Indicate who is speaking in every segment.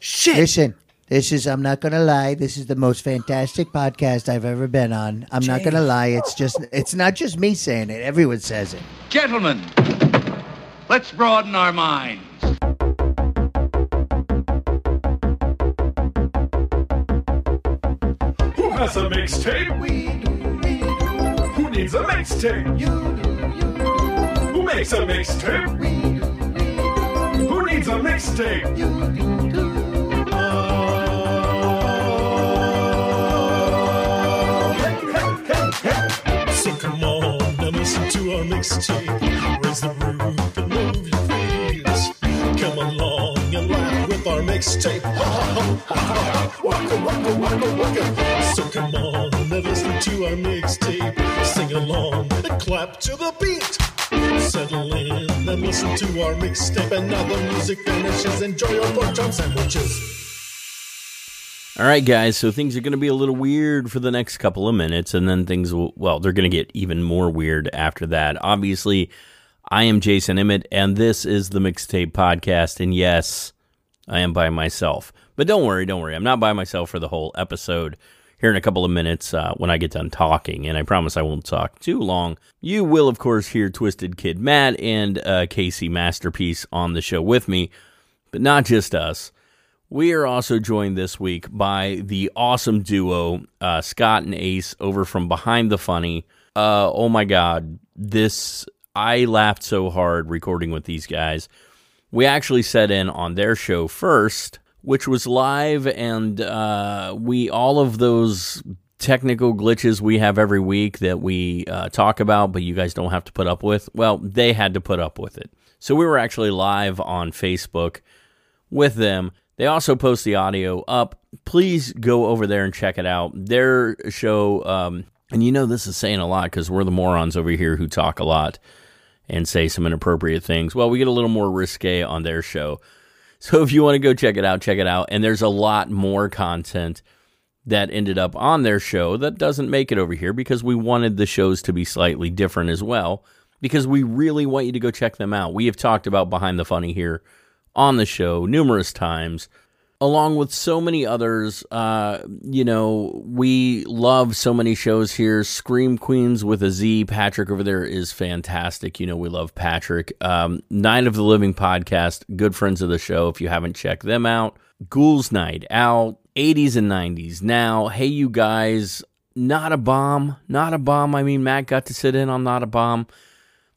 Speaker 1: Shit.
Speaker 2: Listen, this is, I'm not going to lie, this is the most fantastic podcast I've ever been on. I'm not going to lie. It's just, it's not just me saying it. Everyone says it.
Speaker 3: Gentlemen, let's broaden our minds.
Speaker 4: Who has a mixtape? We do. Who needs a mixtape? You do you Who makes a mixtape? We do me. Who needs a mixtape? So mixtape. Waka, waka, waka, waka. So come on and listen to our mixtape. Sing along and clap to the beat. Settle in and listen to our mixtape. And now the music finishes. Enjoy your pork chop sandwiches.
Speaker 1: All right, guys. So things are going to be a little weird for the next couple of minutes, and then things will, well, they're going to get even more weird after that. Obviously, I am Jason Emmett, and this is the Mixtape Podcast. And yes, I am by myself. But don't worry, don't worry. I'm not by myself for the whole episode. Here in a couple of minutes uh, when I get done talking, and I promise I won't talk too long. You will, of course, hear Twisted Kid Matt and uh, Casey Masterpiece on the show with me, but not just us. We are also joined this week by the awesome duo, uh, Scott and Ace, over from Behind the Funny. Uh, oh my God, this, I laughed so hard recording with these guys. We actually set in on their show first, which was live, and uh, we, all of those technical glitches we have every week that we uh, talk about, but you guys don't have to put up with, well, they had to put up with it. So we were actually live on Facebook with them. They also post the audio up. Please go over there and check it out. Their show, um, and you know this is saying a lot because we're the morons over here who talk a lot and say some inappropriate things. Well, we get a little more risque on their show. So if you want to go check it out, check it out. And there's a lot more content that ended up on their show that doesn't make it over here because we wanted the shows to be slightly different as well because we really want you to go check them out. We have talked about Behind the Funny here on the show numerous times, along with so many others. Uh, you know, we love so many shows here. Scream Queens with a Z. Patrick over there is fantastic. You know, we love Patrick. Um, Night of the Living podcast, good friends of the show. If you haven't checked them out, Ghouls Night Out, 80s and 90s. Now, hey, you guys, not a bomb, not a bomb. I mean, Matt got to sit in on Not a Bomb.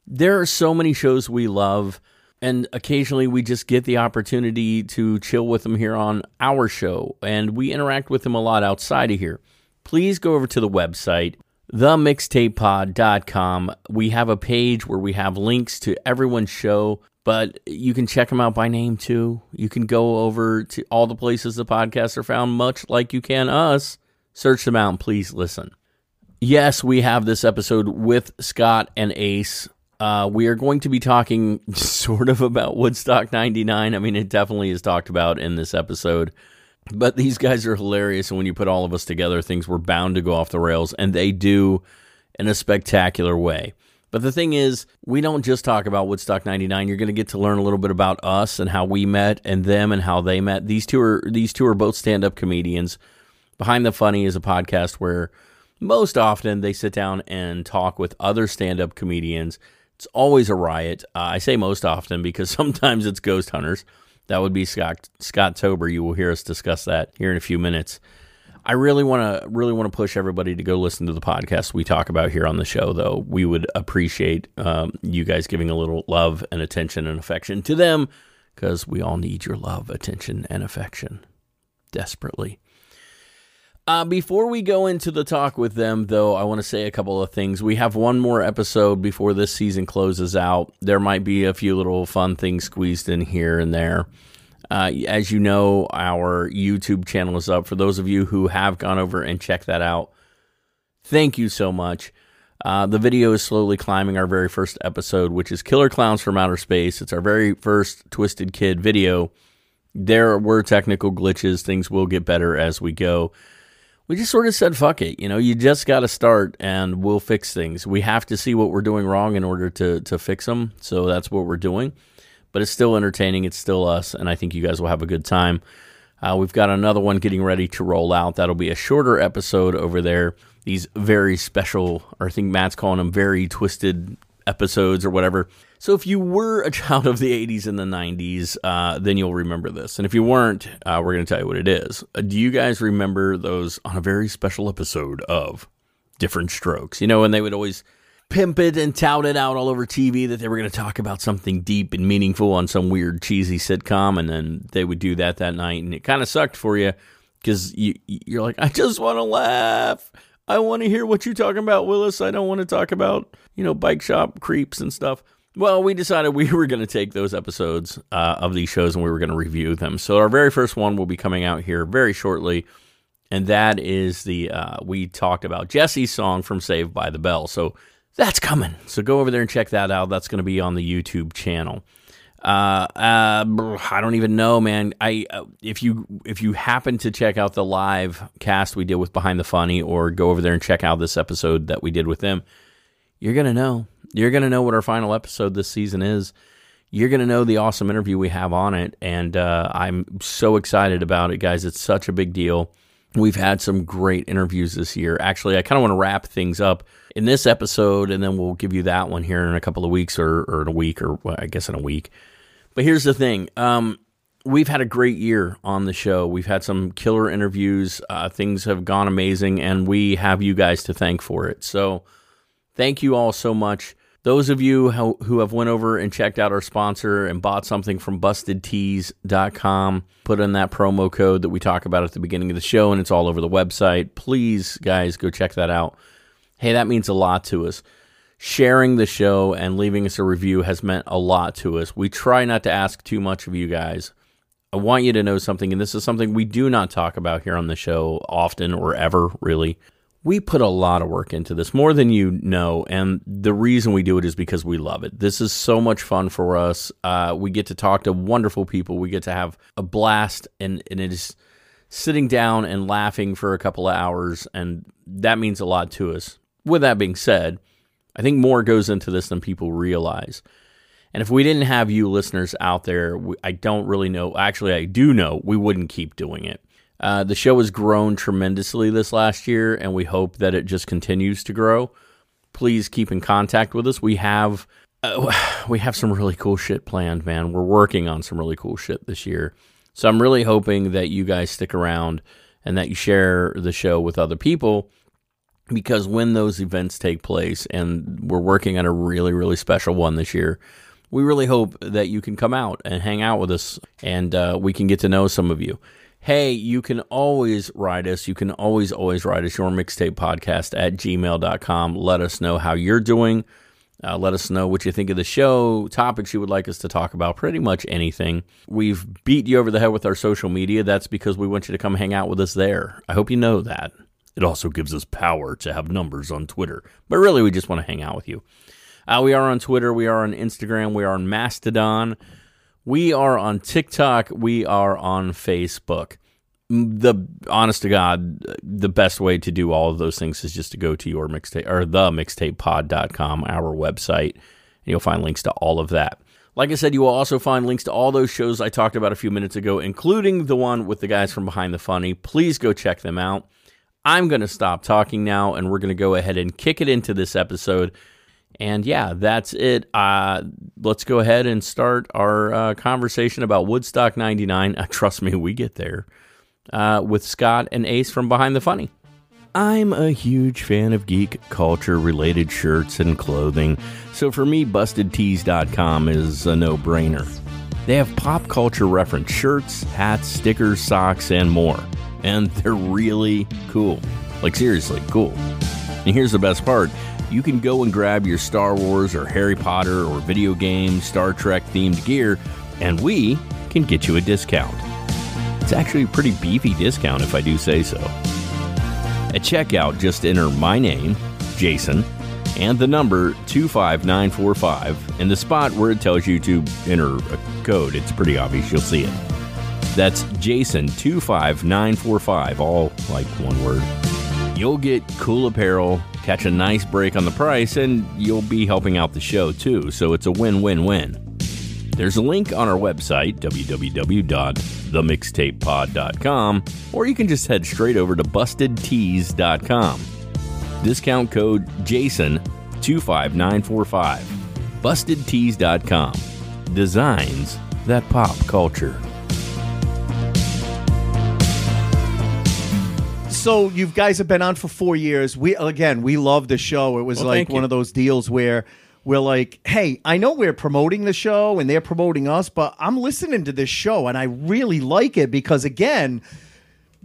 Speaker 1: There are so many shows we love and occasionally we just get the opportunity to chill with them here on our show and we interact with them a lot outside of here. Please go over to the website themixtapepod.com we have a page where we have links to everyone's show but you can check them out by name too. You can go over to all the places the podcasts are found much like you can us. Search them out and please listen. Yes we have this episode with scott and ace uh, we are going to be talking sort of about Woodstock 99. I mean, it definitely is talked about in this episode. But these guys are hilarious. And when you put all of us together, things were bound to go off the rails. And they do in a spectacular way. But the thing is, we don't just talk about Woodstock 99. You're going to get to learn a little bit about us and how we met and them and how they met. These two are these two are both stand-up comedians. Behind the Funny is a podcast where most often they sit down and talk with other stand-up comedians it's always a riot. Uh, I say most often because sometimes it's ghost hunters. That would be Scott Scott Tober. You will hear us discuss that here in a few minutes. I really want to really want to push everybody to go listen to the podcast we talk about here on the show. Though we would appreciate um, you guys giving a little love and attention and affection to them because we all need your love, attention, and affection desperately. Uh, before we go into the talk with them, though, I want to say a couple of things. We have one more episode before this season closes out. There might be a few little fun things squeezed in here and there. Uh, as you know, our YouTube channel is up. For those of you who have gone over and checked that out, thank you so much. Uh, the video is slowly climbing our very first episode, which is Killer Clowns from Outer Space. It's our very first Twisted Kid video. There were technical glitches. Things will get better as we go we just sort of said, fuck it. You know, you just got to start and we'll fix things. We have to see what we're doing wrong in order to, to fix them. So that's what we're doing. But it's still entertaining. It's still us. And I think you guys will have a good time. Uh, we've got another one getting ready to roll out. That'll be a shorter episode over there. These very special, or I think Matt's calling them very twisted episodes or whatever. So if you were a child of the 80s and the 90s, uh, then you'll remember this. And if you weren't, uh, we're going to tell you what it is. Uh, do you guys remember those on a very special episode of Diff'rent Strokes? You know, and they would always pimp it and tout it out all over TV that they were going to talk about something deep and meaningful on some weird cheesy sitcom, and then they would do that that night, and it kind of sucked for you because you you're like, I just want to laugh. I want to hear what you're talking about, Willis. I don't want to talk about you know bike shop creeps and stuff. Well, we decided we were going to take those episodes uh, of these shows and we were going to review them. So our very first one will be coming out here very shortly, and that is the uh, we talked about Jesse's song from Saved by the Bell. So that's coming. So go over there and check that out. That's going to be on the YouTube channel. Uh, uh, I don't even know, man. I uh, if you if you happen to check out the live cast we did with Behind the Funny, or go over there and check out this episode that we did with them, you're gonna know. You're gonna know what our final episode this season is. You're gonna know the awesome interview we have on it, and uh, I'm so excited about it, guys. It's such a big deal. We've had some great interviews this year. Actually, I kind of want to wrap things up in this episode, and then we'll give you that one here in a couple of weeks, or, or in a week, or well, I guess in a week. But here's the thing. Um, we've had a great year on the show. We've had some killer interviews. Uh, things have gone amazing, and we have you guys to thank for it. So thank you all so much. Those of you who, have went over and checked out our sponsor and bought something from bustedtees.com, put in that promo code that we talk about at the beginning of the show, and it's all over the website. Please, guys, go check that out. Hey, that means a lot to us sharing the show and leaving us a review has meant a lot to us. We try not to ask too much of you guys. I want you to know something, and this is something we do not talk about here on the show often or ever, really. We put a lot of work into this, more than you know, and the reason we do it is because we love it. This is so much fun for us. Uh, we get to talk to wonderful people. We get to have a blast, and, and it is sitting down and laughing for a couple of hours, and that means a lot to us. With that being said, I think more goes into this than people realize. And if we didn't have you listeners out there, we, I don't really know. Actually, I do know we wouldn't keep doing it. Uh, the show has grown tremendously this last year, and we hope that it just continues to grow. Please keep in contact with us. We have uh, we have some really cool shit planned, man. We're working on some really cool shit this year. So I'm really hoping that you guys stick around and that you share the show with other people because when those events take place, and we're working on a really, really special one this year, we really hope that you can come out and hang out with us and uh, we can get to know some of you. Hey, you can always write us. You can always, always write us your mixtape podcast at gmail.com. Let us know how you're doing. Uh, let us know what you think of the show, topics you would like us to talk about, pretty much anything. We've beat you over the head with our social media. That's because we want you to come hang out with us there. I hope you know that. It also gives us power to have numbers on Twitter. But really, we just want to hang out with you. Uh, we are on Twitter. We are on Instagram. We are on Mastodon. We are on TikTok. We are on Facebook. The honest to God, the best way to do all of those things is just to go to your mixtape or the mixtapepod.com, our website. And you'll find links to all of that. Like I said, you will also find links to all those shows I talked about a few minutes ago, including the one with the guys from Behind the Funny. Please go check them out. I'm going to stop talking now and we're going to go ahead and kick it into this episode. And yeah, that's it. Uh, let's go ahead and start our uh, conversation about Woodstock 99. Uh, trust me, we get there uh, with Scott and Ace from Behind the Funny. I'm a huge fan of geek culture related shirts and clothing, so for me, BustedTees.com is a no brainer. They have pop culture reference shirts, hats, stickers, socks, and more and they're really cool. Like, seriously, cool. And here's the best part you can go and grab your Star Wars or Harry Potter or video game, Star Trek themed gear, and we can get you a discount. It's actually a pretty beefy discount, if I do say so. At checkout, just enter my name, Jason, and the number 25945 in the spot where it tells you to enter a code. It's pretty obvious, you'll see it. That's Jason25945, all like one word. You'll get cool apparel, catch a nice break on the price, and you'll be helping out the show too, so it's a win win win. There's a link on our website, themixtapepod.com, or you can just head straight over to bustedtees.com. Discount code JASON25945. Bustedtees.com. Designs that pop culture.
Speaker 5: So you guys have been on for four years. We again, we love the show. It was
Speaker 1: Well,
Speaker 5: like
Speaker 1: you.
Speaker 5: one of those deals where we're like, "Hey, I know we're promoting the show and they're promoting us, but I'm listening to this show and I really like it because again."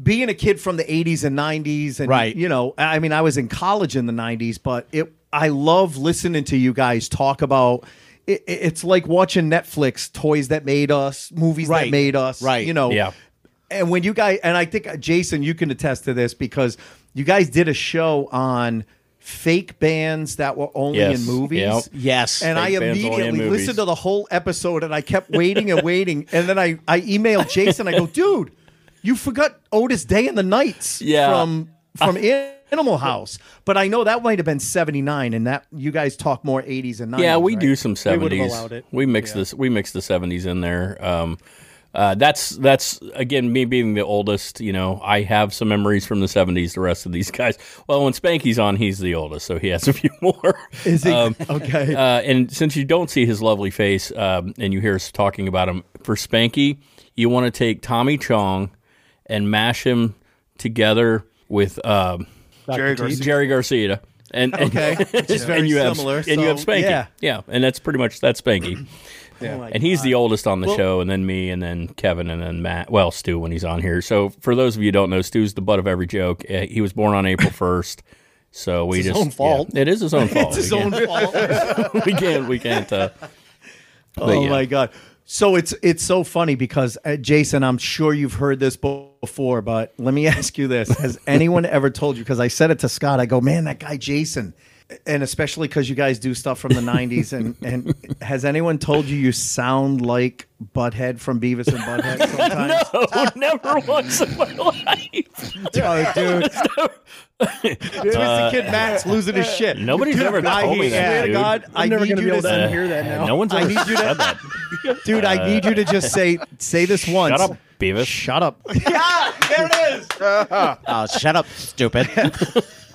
Speaker 5: Being a kid from the 80s and 90s, and
Speaker 6: Right.
Speaker 5: you know, I mean, I was in college in the 90s, but it, I love listening to you guys talk about. It, it- it's like watching Netflix, toys that made us, movies that made us,
Speaker 6: Right.
Speaker 5: You know,
Speaker 1: Yeah.
Speaker 5: And when you guys, and I think uh, Jason, you can attest to this because you guys did a show on fake bands that were only
Speaker 1: Yes.
Speaker 5: in movies.
Speaker 1: Yep.
Speaker 6: Yes.
Speaker 5: And I
Speaker 1: Fake bands only in
Speaker 5: immediately listened to the whole episode and I kept waiting and waiting. And then I, I emailed Jason. I go, dude, you forgot Otis Day and the Nights
Speaker 1: Yeah.
Speaker 5: from from Animal House. But I know that might have been 79 and that you guys talk more 80s and 90s.
Speaker 1: Yeah, we
Speaker 5: right?
Speaker 1: do some seventies.
Speaker 7: allowed.
Speaker 1: We mix this. We mix the seventies in there. Um, uh, that's that's again me being the oldest. You know, I have some memories from the seventies. The rest of these guys. Well, when Spanky's on, he's the oldest, so he has a few more.
Speaker 5: Is he?
Speaker 1: Um,
Speaker 5: okay.
Speaker 1: uh, and since you don't see his lovely face, um, and you hear us talking about him for Spanky, you want to take Tommy Chong and mash him together with um,
Speaker 5: Jerry Garcia.
Speaker 1: Jerry Garcia. And, and
Speaker 5: Okay, which is very
Speaker 1: and you have,
Speaker 5: similar,
Speaker 1: And you have Spanky.
Speaker 5: yeah.
Speaker 1: yeah, and that's pretty much that's Spanky.
Speaker 5: Oh
Speaker 1: and he's the oldest on the
Speaker 5: Well-
Speaker 1: show, and then me, and then Kevin, and then Matt. Well, Stu when he's on here. So for those of you who don't know, Stu's the butt of every joke. Uh, He was born on April first, so we
Speaker 7: his
Speaker 1: just
Speaker 7: own fault.
Speaker 1: yeah, it is his own fault.
Speaker 5: It's his own fault.
Speaker 1: we can't. We can't. Uh,
Speaker 5: oh
Speaker 1: yeah.
Speaker 5: my god! So it's it's so funny because uh, Jason, I'm sure you've heard this before, but let me ask you this: Has anyone ever told you? Because I said it to Scott. I go, man, that guy Jason, and especially because you guys do stuff from the '90s, and and has anyone told you you sound like Butthead from Beavis and Butthead? Sometimes?
Speaker 1: Oh, never once in my life.
Speaker 5: Oh, dude. Twisted uh, Kid Max losing his shit.
Speaker 1: Nobody's
Speaker 5: Dude,
Speaker 1: ever
Speaker 5: I
Speaker 1: told me that,
Speaker 5: swear to
Speaker 1: dude.
Speaker 5: God, I
Speaker 7: I'm never
Speaker 5: need
Speaker 7: gonna
Speaker 5: you
Speaker 7: be able
Speaker 5: to
Speaker 7: to unhear that now.
Speaker 1: No one's
Speaker 5: I
Speaker 1: ever
Speaker 5: need you to-
Speaker 1: said that.
Speaker 5: Dude, I need you to just say say this uh, once.
Speaker 1: Shut up, Beavis.
Speaker 5: Shut up. yeah, there it is.
Speaker 6: Oh, shut up, stupid.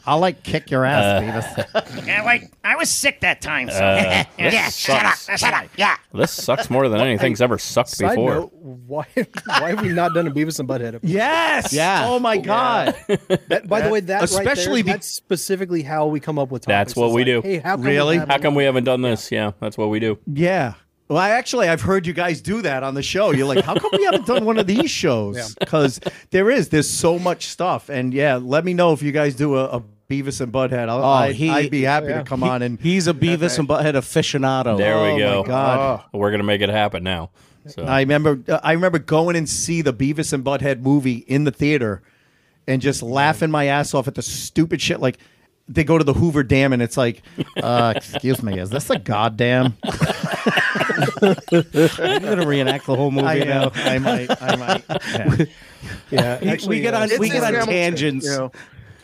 Speaker 2: I'll like kick your ass, Beavis.
Speaker 8: Yeah, wait, I was sick that time. So.
Speaker 1: Uh, this
Speaker 8: yeah, shut up, shut up. Yeah.
Speaker 1: This sucks more than anything's ever sucked
Speaker 7: Side
Speaker 1: before.
Speaker 7: note: Why why have we not done a Beavis and Butthead? episode?
Speaker 5: Yes.
Speaker 6: Yeah.
Speaker 5: Oh my God.
Speaker 7: That, by the way, that
Speaker 5: Especially
Speaker 7: especially
Speaker 5: be-
Speaker 7: that's specifically how we come up with. Topics.
Speaker 1: That's what
Speaker 7: It's
Speaker 1: we
Speaker 7: like,
Speaker 1: do.
Speaker 7: Hey, how come
Speaker 5: Really?
Speaker 7: We
Speaker 1: How come we haven't done this? Yeah, that's what we do.
Speaker 5: Yeah. Well, I actually I've heard you guys do that on the show. You're like, how come we haven't done one of these shows? Because there is there's so much stuff, and yeah, let me know if you guys do a, a Beavis and Butthead. I'll,
Speaker 6: Oh,
Speaker 5: I,
Speaker 6: he-
Speaker 5: I'd be happy
Speaker 7: yeah.
Speaker 5: to come on and
Speaker 6: He's a Beavis and Butthead aficionado.
Speaker 1: There
Speaker 5: Oh,
Speaker 1: we go.
Speaker 5: my God.
Speaker 1: We're gonna make it happen now. So
Speaker 5: I remember uh, I remember going and see the Beavis and Butthead movie in the theater and just laughing my ass off at the stupid shit like they go to the Hoover Dam and it's like
Speaker 2: Uh, excuse me, is this a goddamn?
Speaker 6: You're gonna reenact the whole movie
Speaker 5: I
Speaker 6: now.
Speaker 5: know I might I might yeah.
Speaker 7: Yeah,
Speaker 6: We-
Speaker 7: actually,
Speaker 6: we get
Speaker 7: uh,
Speaker 6: on we get on
Speaker 7: Hamilton,
Speaker 6: tangents.
Speaker 7: you know.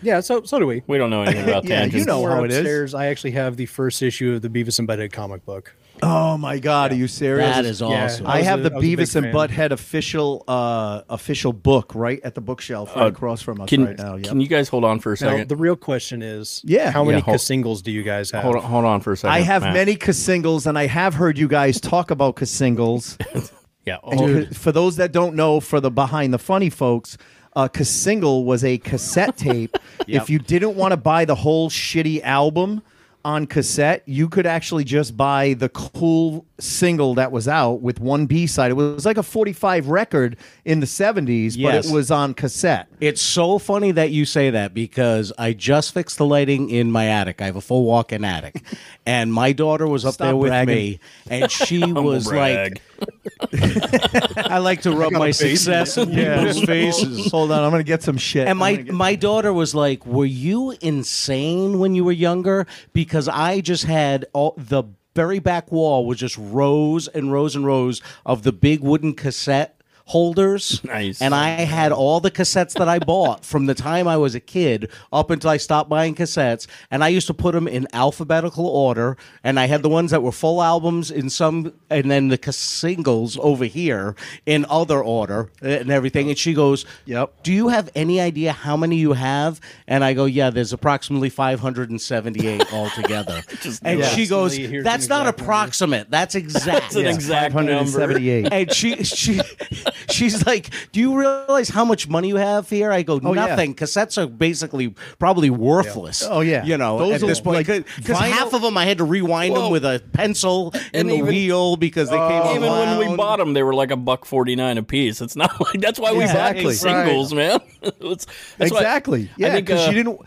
Speaker 7: Yeah, so so do we.
Speaker 1: we don't know anything about
Speaker 5: Yeah, you
Speaker 1: tangents.
Speaker 5: know
Speaker 7: Somewhere
Speaker 5: how it is.
Speaker 7: I actually have the first issue of the Beavis and Butthead comic book.
Speaker 5: Oh my god, are you serious?
Speaker 6: That is
Speaker 7: Yeah.
Speaker 6: awesome.
Speaker 5: I
Speaker 7: was
Speaker 5: have
Speaker 7: a-
Speaker 5: the
Speaker 7: I was a big
Speaker 5: Beavis and
Speaker 7: fan.
Speaker 5: Butthead official uh official book right at the bookshelf right
Speaker 1: Uh,
Speaker 5: across from us
Speaker 1: Can,
Speaker 5: right now. Yep.
Speaker 1: can you guys hold on for a
Speaker 7: Now,
Speaker 1: second?
Speaker 7: the real question is,
Speaker 5: Yeah.
Speaker 7: how many
Speaker 1: Yeah, hold-
Speaker 7: singles do you guys have?
Speaker 1: hold on, hold on for a second.
Speaker 5: I have
Speaker 1: Matt.
Speaker 5: many singles and I have heard you guys talk about singles.
Speaker 1: Yeah,
Speaker 5: And
Speaker 1: hold-
Speaker 5: ca- for those that don't know, for the behind the funny folks, uh, single was a cassette tape. If you didn't want to buy the whole shitty album on cassette, you could actually just buy the cool single that was out with one B side. It was like a 45 record in the 70s, but it was on cassette.
Speaker 6: It's so funny that you say that because I just fixed the lighting in my attic. I have a full walk-in attic, and my daughter was up
Speaker 5: Stop
Speaker 6: there with
Speaker 5: bragging.
Speaker 6: me, and she was
Speaker 1: brag.
Speaker 6: like, "I like to rub my success in people's faces."
Speaker 5: Hold on, I'm going to get some shit.
Speaker 6: And
Speaker 5: I'm
Speaker 6: my
Speaker 5: gonna
Speaker 6: my daughter was like, "Were you insane when you were younger?" Because I just had all the very back wall was just rows and rows and rows of the big wooden cassette holders.
Speaker 1: Nice.
Speaker 6: And I had all the cassettes that I bought from the time I was a kid up until I stopped buying cassettes. And I used to put them in alphabetical order. And I had the ones that were full albums in some, and then the cas- singles over here in other order eh, and everything. And she goes,
Speaker 5: Yep.
Speaker 6: Do you have any idea how many you have? And I go, Yeah, there's approximately 578 altogether. and she goes,
Speaker 7: Here's
Speaker 6: That's not
Speaker 7: exact number."
Speaker 6: approximate. That's exact.
Speaker 1: That's an exact number.
Speaker 5: 578.
Speaker 6: and she she she's like, "Do you realize how much money you have here?" I go,
Speaker 5: Oh, yeah.
Speaker 6: "Nothing." Cassettes are basically probably worthless.
Speaker 5: Oh, yeah.
Speaker 6: you know,
Speaker 5: Those
Speaker 6: at this point, because
Speaker 5: vinyl-
Speaker 6: half of them I had to rewind them with a pencil in
Speaker 1: And
Speaker 6: the wheel because they came
Speaker 1: Even when we bought them, they were like a buck forty nine a piece. It's not like that's why we
Speaker 5: Exactly.
Speaker 1: bought singles, man. It's- that's why-
Speaker 5: exactly. Yeah, because
Speaker 1: uh,
Speaker 5: you didn't.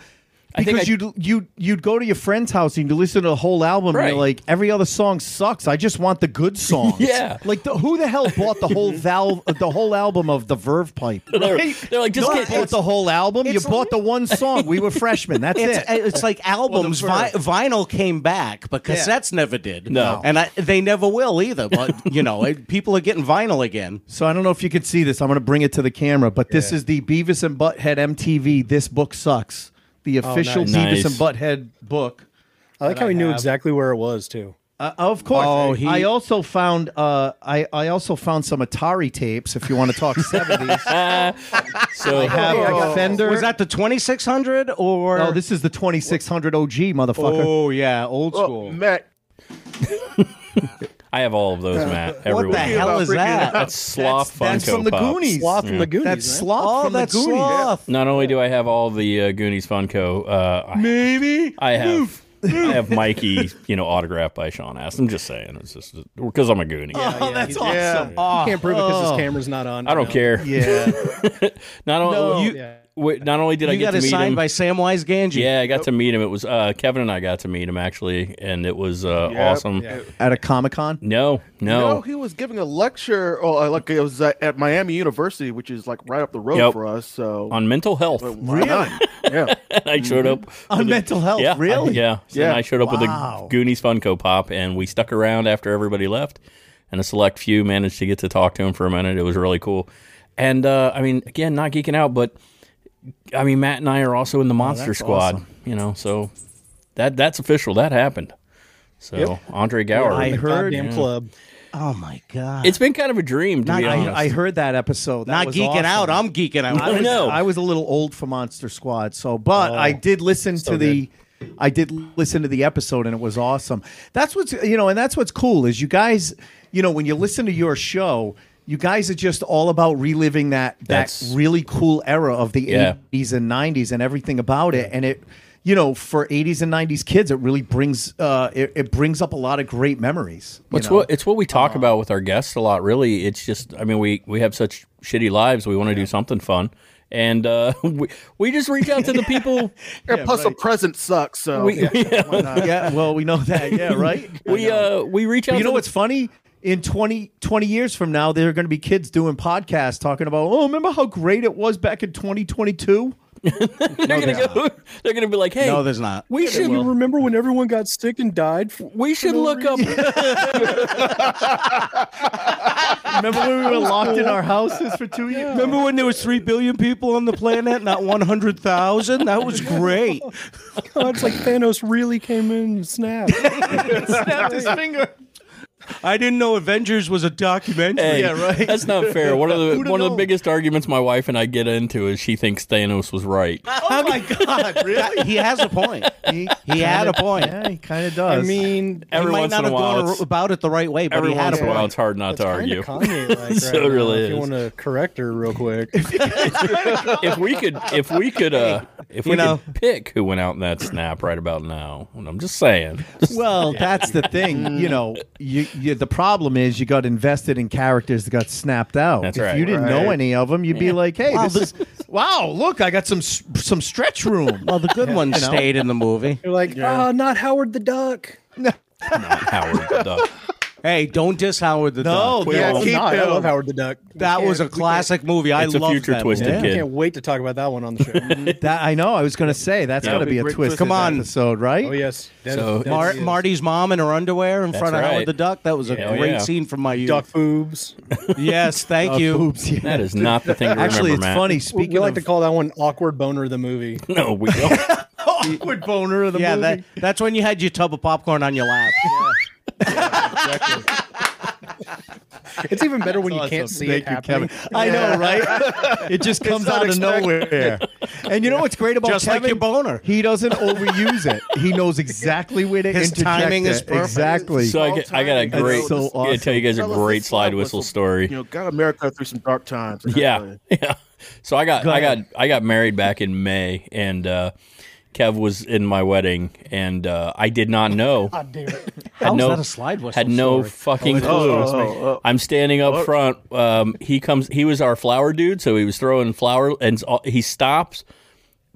Speaker 1: I think
Speaker 5: Because
Speaker 1: I-
Speaker 5: you'd you you'd go to your friend's house and you'd listen to the whole album and
Speaker 1: Right.
Speaker 5: you're like every other song sucks. I just want the good songs.
Speaker 1: Yeah.
Speaker 5: like the, who the hell bought the whole valve the whole album of the Verve Pipe?
Speaker 1: They're-
Speaker 5: Right?
Speaker 1: they're like, just
Speaker 5: no
Speaker 1: get-
Speaker 5: bought the whole album. You
Speaker 6: it's-
Speaker 5: bought the one song. We were freshmen. That's
Speaker 6: It's,
Speaker 5: it.
Speaker 6: Uh, it's like albums. Vi- vinyl came back, but cassettes never did.
Speaker 1: No.
Speaker 6: and I, they never will either. But you know, it, people are getting vinyl again.
Speaker 5: So I don't know if you can see this. I'm going to bring it to the camera, but this is the Beavis and Butthead MTV. This book sucks. The official
Speaker 1: nice.
Speaker 5: Beavis
Speaker 1: Nice.
Speaker 5: and Butthead book.
Speaker 7: I like how he knew exactly where it was too.
Speaker 5: Uh, of course.
Speaker 6: Oh, he-
Speaker 5: I also found uh, I I also found some Atari tapes. If you want to talk seventies,
Speaker 1: so
Speaker 5: I have a Fender.
Speaker 6: Was that the twenty six hundred or?
Speaker 5: Oh, this is the 2600 OG, motherfucker.
Speaker 6: Oh yeah, old school.
Speaker 9: Oh, Matt,
Speaker 1: I have all of those, Matt.
Speaker 6: what
Speaker 1: Everywhere.
Speaker 6: the hell is that?
Speaker 1: That's sloth
Speaker 5: That's
Speaker 1: Funko
Speaker 5: from the
Speaker 1: Pops.
Speaker 5: Goonies.
Speaker 7: Sloth from the Goonies.
Speaker 5: That's
Speaker 7: right?
Speaker 5: Sloth
Speaker 6: Oh,
Speaker 5: from
Speaker 6: that's
Speaker 5: the Goonies.
Speaker 6: sloth.
Speaker 1: Not only do I have all the uh, Goonies Funko, uh,
Speaker 5: Maybe.
Speaker 1: I have I have Mikey, you know, autographed by Sean Astin. I'm just saying, it's just because I'm a Goonie.
Speaker 5: Oh, that's awesome.
Speaker 9: yeah.
Speaker 7: You can't prove it because
Speaker 5: Oh.
Speaker 7: his camera's not on.
Speaker 1: I don't
Speaker 7: No.
Speaker 1: care.
Speaker 5: Yeah.
Speaker 1: Not only
Speaker 5: No.
Speaker 1: you,
Speaker 7: Yeah.
Speaker 1: Wait, not only did I
Speaker 6: You
Speaker 1: get
Speaker 6: got
Speaker 1: to
Speaker 6: it
Speaker 1: meet
Speaker 6: signed
Speaker 1: him,
Speaker 6: by Samwise Gamgee.
Speaker 1: yeah, I got to meet him. It was uh, Kevin and I got to meet him actually, and it was uh,
Speaker 9: Yep.
Speaker 1: awesome.
Speaker 7: Yeah.
Speaker 5: At a Comic Con.
Speaker 1: No, no,
Speaker 9: No, he was giving a lecture. Oh, uh, like it was at, at Miami University, which is like right up the road
Speaker 1: Yep.
Speaker 9: for us. So
Speaker 1: on mental health.
Speaker 9: Well, why not? yeah,
Speaker 1: I showed up
Speaker 5: On
Speaker 1: with a-
Speaker 5: mental health,
Speaker 1: Yeah,
Speaker 5: really?
Speaker 1: I- yeah,
Speaker 9: Yeah.
Speaker 1: And I showed up with
Speaker 5: Wow.
Speaker 1: a Goonies Funko Pop, and we stuck around after everybody left, and a select few managed to get to talk to him for a minute. It was really cool, and uh, I mean, again, not geeking out, but I mean, Matt and I are also in the oh, Monster
Speaker 5: that's
Speaker 1: Squad,
Speaker 5: awesome.
Speaker 1: you know, so that that's official. That happened. So Andre Gower,
Speaker 5: I heard-
Speaker 7: goddamn
Speaker 1: Yeah.
Speaker 7: club.
Speaker 6: Oh my god.
Speaker 1: it's been kind of a dream to
Speaker 6: Not-
Speaker 1: be
Speaker 6: I-
Speaker 5: I heard that episode. That
Speaker 6: not
Speaker 5: was
Speaker 6: geeking
Speaker 5: awesome.
Speaker 6: out. I'm geeking out.
Speaker 5: I was,
Speaker 1: know.
Speaker 5: I was a little old for Monster Squad, so but oh, I did listen to
Speaker 7: so
Speaker 5: the I did listen to the episode and it was awesome. That's what's you know, and that's what's cool is you guys, you know, when you listen to your show, you guys are just all about reliving that that
Speaker 1: That's-
Speaker 5: really cool era of the
Speaker 1: Yeah.
Speaker 5: 80s and 90s and everything about it and it you know, for 80s and 90s kids, it really brings uh, it, it brings up a lot of great memories.
Speaker 1: It's
Speaker 5: know?
Speaker 1: what it's what we talk about with our guests a lot. Really, it's just I mean we we have such shitty lives. We want to do something fun, and uh, we we just reach out to the people.
Speaker 9: and plus the present sucks. So
Speaker 1: we yeah,
Speaker 5: yeah, well, we know that. Yeah, right.
Speaker 1: we uh we reach out.
Speaker 5: But you
Speaker 1: to
Speaker 5: know
Speaker 1: the-
Speaker 5: what's funny? In 20, 20 years from now, there are going to be kids doing podcasts talking about, oh, remember how great it was back in 2022?
Speaker 1: they're gonna go. They're gonna be like, hey,
Speaker 6: No, there's not.
Speaker 1: we should
Speaker 7: remember when everyone got sick and died? For,
Speaker 1: we should look up.
Speaker 5: Remember when we were locked in our houses for two years?
Speaker 6: Remember when there was three billion people on the planet, not one hundred thousand? That was great.
Speaker 7: oh, it's like Thanos really came in and snapped.
Speaker 5: Snapped his finger.
Speaker 6: I didn't know Avengers was a documentary.
Speaker 1: Hey,
Speaker 5: Yeah, right.
Speaker 1: That's not fair. One of the
Speaker 5: Who'da
Speaker 1: one of the biggest arguments my wife and I get into is she thinks Thanos was right.
Speaker 5: Oh my God, really?
Speaker 6: He has a point.
Speaker 5: He,
Speaker 6: He had a point.
Speaker 5: Yeah, he kind of does.
Speaker 7: I mean,
Speaker 1: Every
Speaker 6: he might
Speaker 1: once
Speaker 6: not
Speaker 1: in a while,
Speaker 6: gone about it the right way, but
Speaker 1: Every
Speaker 6: he had
Speaker 1: once
Speaker 6: a
Speaker 1: in a while,
Speaker 6: point.
Speaker 1: it's hard not to
Speaker 7: kind
Speaker 1: argue.
Speaker 7: of Kanye like
Speaker 1: So
Speaker 7: right
Speaker 1: it
Speaker 7: now,
Speaker 1: really
Speaker 7: If you want to correct her real quick,
Speaker 1: if we could, if we could, uh, if we
Speaker 6: You know-
Speaker 1: could pick who went out in that snap right about now, I'm just saying,
Speaker 5: well, that's the thing. You know, you, you the problem is you got invested in characters that got snapped out.
Speaker 1: That's
Speaker 5: if
Speaker 1: right.
Speaker 5: you didn't know any of them, you'd be like, "Hey,
Speaker 6: Wow,
Speaker 5: this is wow! Look, I got some some stretch room."
Speaker 6: Well, the good ones
Speaker 5: you know?
Speaker 6: stayed in the movie.
Speaker 7: you're like, ah, not Howard the Duck.
Speaker 1: not Howard the Duck.
Speaker 6: Hey, don't diss Howard the
Speaker 5: No,
Speaker 6: Duck.
Speaker 5: no,
Speaker 9: Yeah,
Speaker 7: I'm
Speaker 9: keep
Speaker 7: not. I
Speaker 9: him.
Speaker 7: love Howard the Duck.
Speaker 6: That was a classic movie. I
Speaker 1: It's a
Speaker 6: love
Speaker 1: future
Speaker 6: that
Speaker 1: twisted
Speaker 6: movie.
Speaker 7: Can't, I can't wait to talk about that one on the show.
Speaker 5: That I know. I was going to say that's
Speaker 1: Yeah.
Speaker 5: got to be a
Speaker 9: Great
Speaker 5: twist.
Speaker 9: twist.
Speaker 6: Come on.
Speaker 5: episode, right?
Speaker 7: oh yes, That-
Speaker 1: So-
Speaker 7: that
Speaker 6: Mar-
Speaker 7: is-
Speaker 6: Marty's mom in her underwear in
Speaker 1: That's
Speaker 6: front of
Speaker 1: right.
Speaker 6: Howard the Duck. That was a
Speaker 1: Hell
Speaker 6: great
Speaker 1: yeah.
Speaker 6: scene from my youth.
Speaker 7: duck boobs.
Speaker 6: Yes, thank you.
Speaker 5: boobs, yeah.
Speaker 1: That is not the thing to
Speaker 5: Actually,
Speaker 1: remember,
Speaker 5: it's
Speaker 1: Matt.
Speaker 5: funny.
Speaker 7: We,
Speaker 5: Speaking
Speaker 7: we like
Speaker 5: of
Speaker 7: to call that one awkward boner of the movie.
Speaker 1: No, we don't.
Speaker 5: awkward boner of the movie.
Speaker 6: yeah, that, that's when you had your tub of popcorn on your lap.
Speaker 7: It's even better when you
Speaker 5: Awesome.
Speaker 7: can't see
Speaker 5: Thank
Speaker 7: it
Speaker 5: you,
Speaker 7: happening.
Speaker 5: Kevin. I know, right? It just comes out of nowhere. And you know what's great about
Speaker 6: Just like
Speaker 5: Kevin?
Speaker 6: your boner.
Speaker 5: He doesn't overuse it. He knows exactly where to
Speaker 6: His timing
Speaker 5: it.
Speaker 6: is perfect.
Speaker 5: Exactly.
Speaker 1: So I, get, I got a great.
Speaker 5: so awesome.
Speaker 1: I gotta tell you guys a great slide whistle story.
Speaker 9: You know, got America through some dark times. I gotta tell
Speaker 1: Yeah, yeah. So I got
Speaker 5: Go
Speaker 1: I got. I got married back in May, and uh, Kev was in my wedding, and uh, I did not know.
Speaker 7: God damn it.
Speaker 1: had
Speaker 6: How's
Speaker 1: no
Speaker 6: that a slide whistle
Speaker 1: had no
Speaker 6: story?
Speaker 1: fucking
Speaker 7: Oh,
Speaker 1: clue.
Speaker 7: it's-
Speaker 9: Oh, oh,
Speaker 1: I'm standing up front. Um, he comes. He was our flower dude, so he was throwing flowers, and he stops,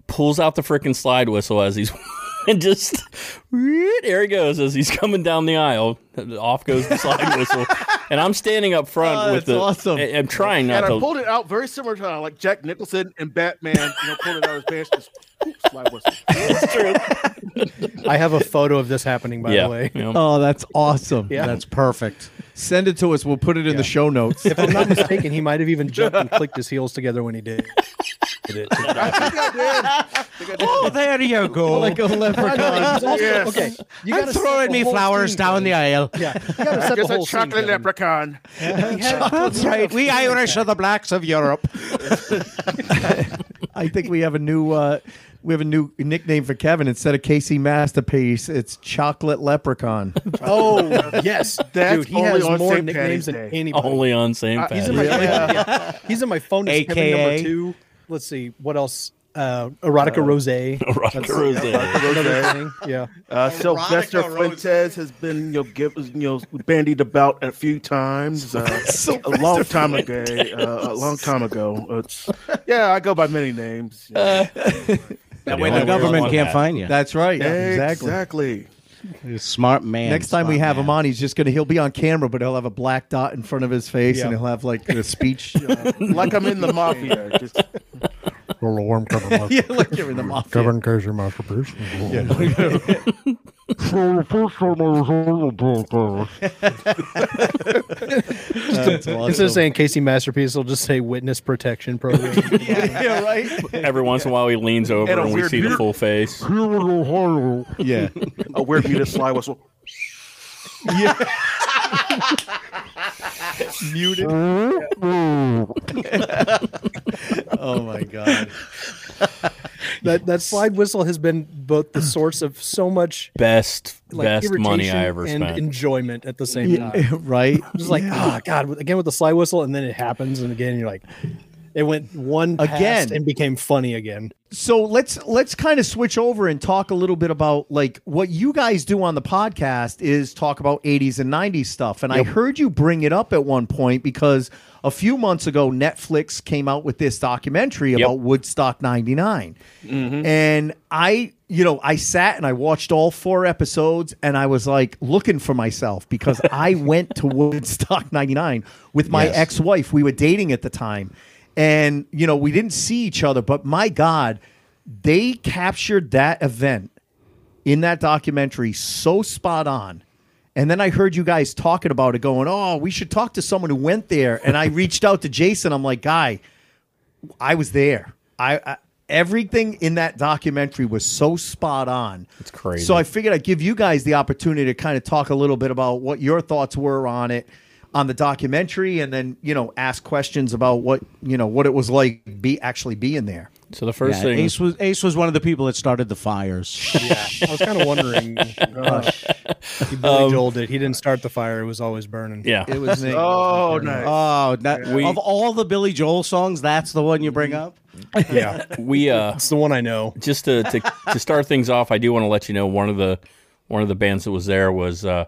Speaker 1: pulls out the freaking slide whistle as he's. And just there he goes as he's coming down the aisle. Off goes the slide whistle, and I'm standing up front
Speaker 5: Oh,
Speaker 1: with
Speaker 5: that's
Speaker 1: the.
Speaker 5: awesome.
Speaker 1: I- I'm trying not
Speaker 9: and I pulled it out very similar to like Jack Nicholson and Batman. You know, pulled it out of his pants, just whoop, slide whistle.
Speaker 7: I have a photo of this happening, by
Speaker 1: yeah,
Speaker 7: the way.
Speaker 1: you.
Speaker 5: Oh, that's awesome.
Speaker 7: Yeah.
Speaker 6: That's perfect.
Speaker 5: Send it to us. We'll put it in the show notes.
Speaker 7: If I'm not mistaken, he might have even jumped and clicked his heels together when he did. did it.
Speaker 9: I think I did. I think I did.
Speaker 6: Oh, there you go.
Speaker 5: like a leprechaun.
Speaker 9: Yes.
Speaker 7: Okay, you
Speaker 6: I'm
Speaker 7: gotta
Speaker 6: throwing me flowers
Speaker 7: scene,
Speaker 6: down the aisle.
Speaker 7: Yeah, you gotta the
Speaker 9: Just a chocolate
Speaker 7: Kevin.
Speaker 9: leprechaun.
Speaker 6: That's right. We Irish are the blacks of Europe.
Speaker 5: I think we have a new uh, we have a new nickname for Kevin instead of Casey Masterpiece. It's Chocolate Leprechaun.
Speaker 7: Oh yes,
Speaker 9: That's
Speaker 7: dude, he
Speaker 9: only
Speaker 7: has
Speaker 9: on
Speaker 7: more
Speaker 9: St.
Speaker 7: nicknames
Speaker 9: Patty's
Speaker 7: than anybody.
Speaker 1: Only on same
Speaker 7: Uh, he's
Speaker 1: pad.
Speaker 7: in my yeah. he's in my phone. as Kevin
Speaker 6: AKA.
Speaker 7: number two. Let's see what else. Uh, erotica rose.
Speaker 1: Erotica Rose.
Speaker 7: Another thing. Yeah.
Speaker 9: Uh, Sylvester
Speaker 6: Erotica Rose.
Speaker 9: Fuentes has been, you know, give, you know, bandied about a few times. Uh, a long time ago. Uh, a long time ago. It's, yeah, I go by many names.
Speaker 6: That way the government can't find you.
Speaker 5: That's right. Exactly.
Speaker 9: Exactly.
Speaker 6: You're a smart man.
Speaker 5: Next time we have
Speaker 6: man.
Speaker 5: him on, he's just gonna he'll be on camera, but he'll have a black dot in front of his face, and he'll have like a speech. uh,
Speaker 9: Like I'm in the mafia. Just,
Speaker 10: Well, the warm cover master.
Speaker 5: yeah, like you're in the mafia.
Speaker 10: Kevin Casey masterpiece. So the first time I was on the podcast,
Speaker 5: That's awesome.
Speaker 7: Instead of saying Casey Masterpiece, he'll just say Witness Protection Program.
Speaker 5: yeah, right.
Speaker 1: Every once in a while, he leans over
Speaker 9: And
Speaker 1: and we
Speaker 9: weird
Speaker 1: see the full face.
Speaker 10: here in Ohio,
Speaker 5: Yeah.
Speaker 9: a weird muted slide whistle.
Speaker 5: Muted. oh my god.
Speaker 7: that that slide whistle has been both the source of so much
Speaker 1: Best,
Speaker 7: like
Speaker 1: best money I
Speaker 7: irritation
Speaker 1: ever
Speaker 7: and
Speaker 1: spent.
Speaker 7: enjoyment at the same
Speaker 5: Yeah,
Speaker 7: time.
Speaker 5: right.
Speaker 7: Just like, oh god, again with the slide whistle, and then it happens, and again you're like, it went one past
Speaker 5: Again.
Speaker 7: and became funny again.
Speaker 5: so let's let's kind of switch over and talk a little bit about like what you guys do on the podcast is talk about 80s and 90s stuff. And i heard you bring it up at one point because a few months ago netflix came out with this documentary about woodstock 99 mm-hmm. and i you know i sat and i watched all four episodes and i was like looking for myself because i went to woodstock 99 with my
Speaker 6: Yes.
Speaker 5: ex-wife. We were dating at the time and you know we didn't see each other but my god they captured that event in that documentary so spot on. And then i heard you guys talking about it going oh we should talk to someone who went there. And i reached out to jason. I'm like guy i was there. I, I everything in that documentary was so spot on.
Speaker 1: It's crazy.
Speaker 5: so i figured i'd give you guys the opportunity to kind of talk a little bit about what your thoughts were on it on the documentary and then you know ask questions about what you know what it was like be actually being there
Speaker 1: So the first
Speaker 6: Yeah,
Speaker 1: thing,
Speaker 6: Ace was Ace was one of the people that started the fires.
Speaker 7: Yeah, I was kind of wondering. Uh, he Billy Joel did. He didn't start the fire; it was always burning.
Speaker 1: yeah,
Speaker 5: it was
Speaker 9: Oh, nice.
Speaker 6: Oh, that,
Speaker 1: We-
Speaker 6: of all the Billy Joel songs, that's the one you bring up.
Speaker 7: yeah.
Speaker 1: we uh,
Speaker 7: It's the one I know.
Speaker 1: just to, to to start things off, I do want to let you know one of the one of the bands that was there was uh,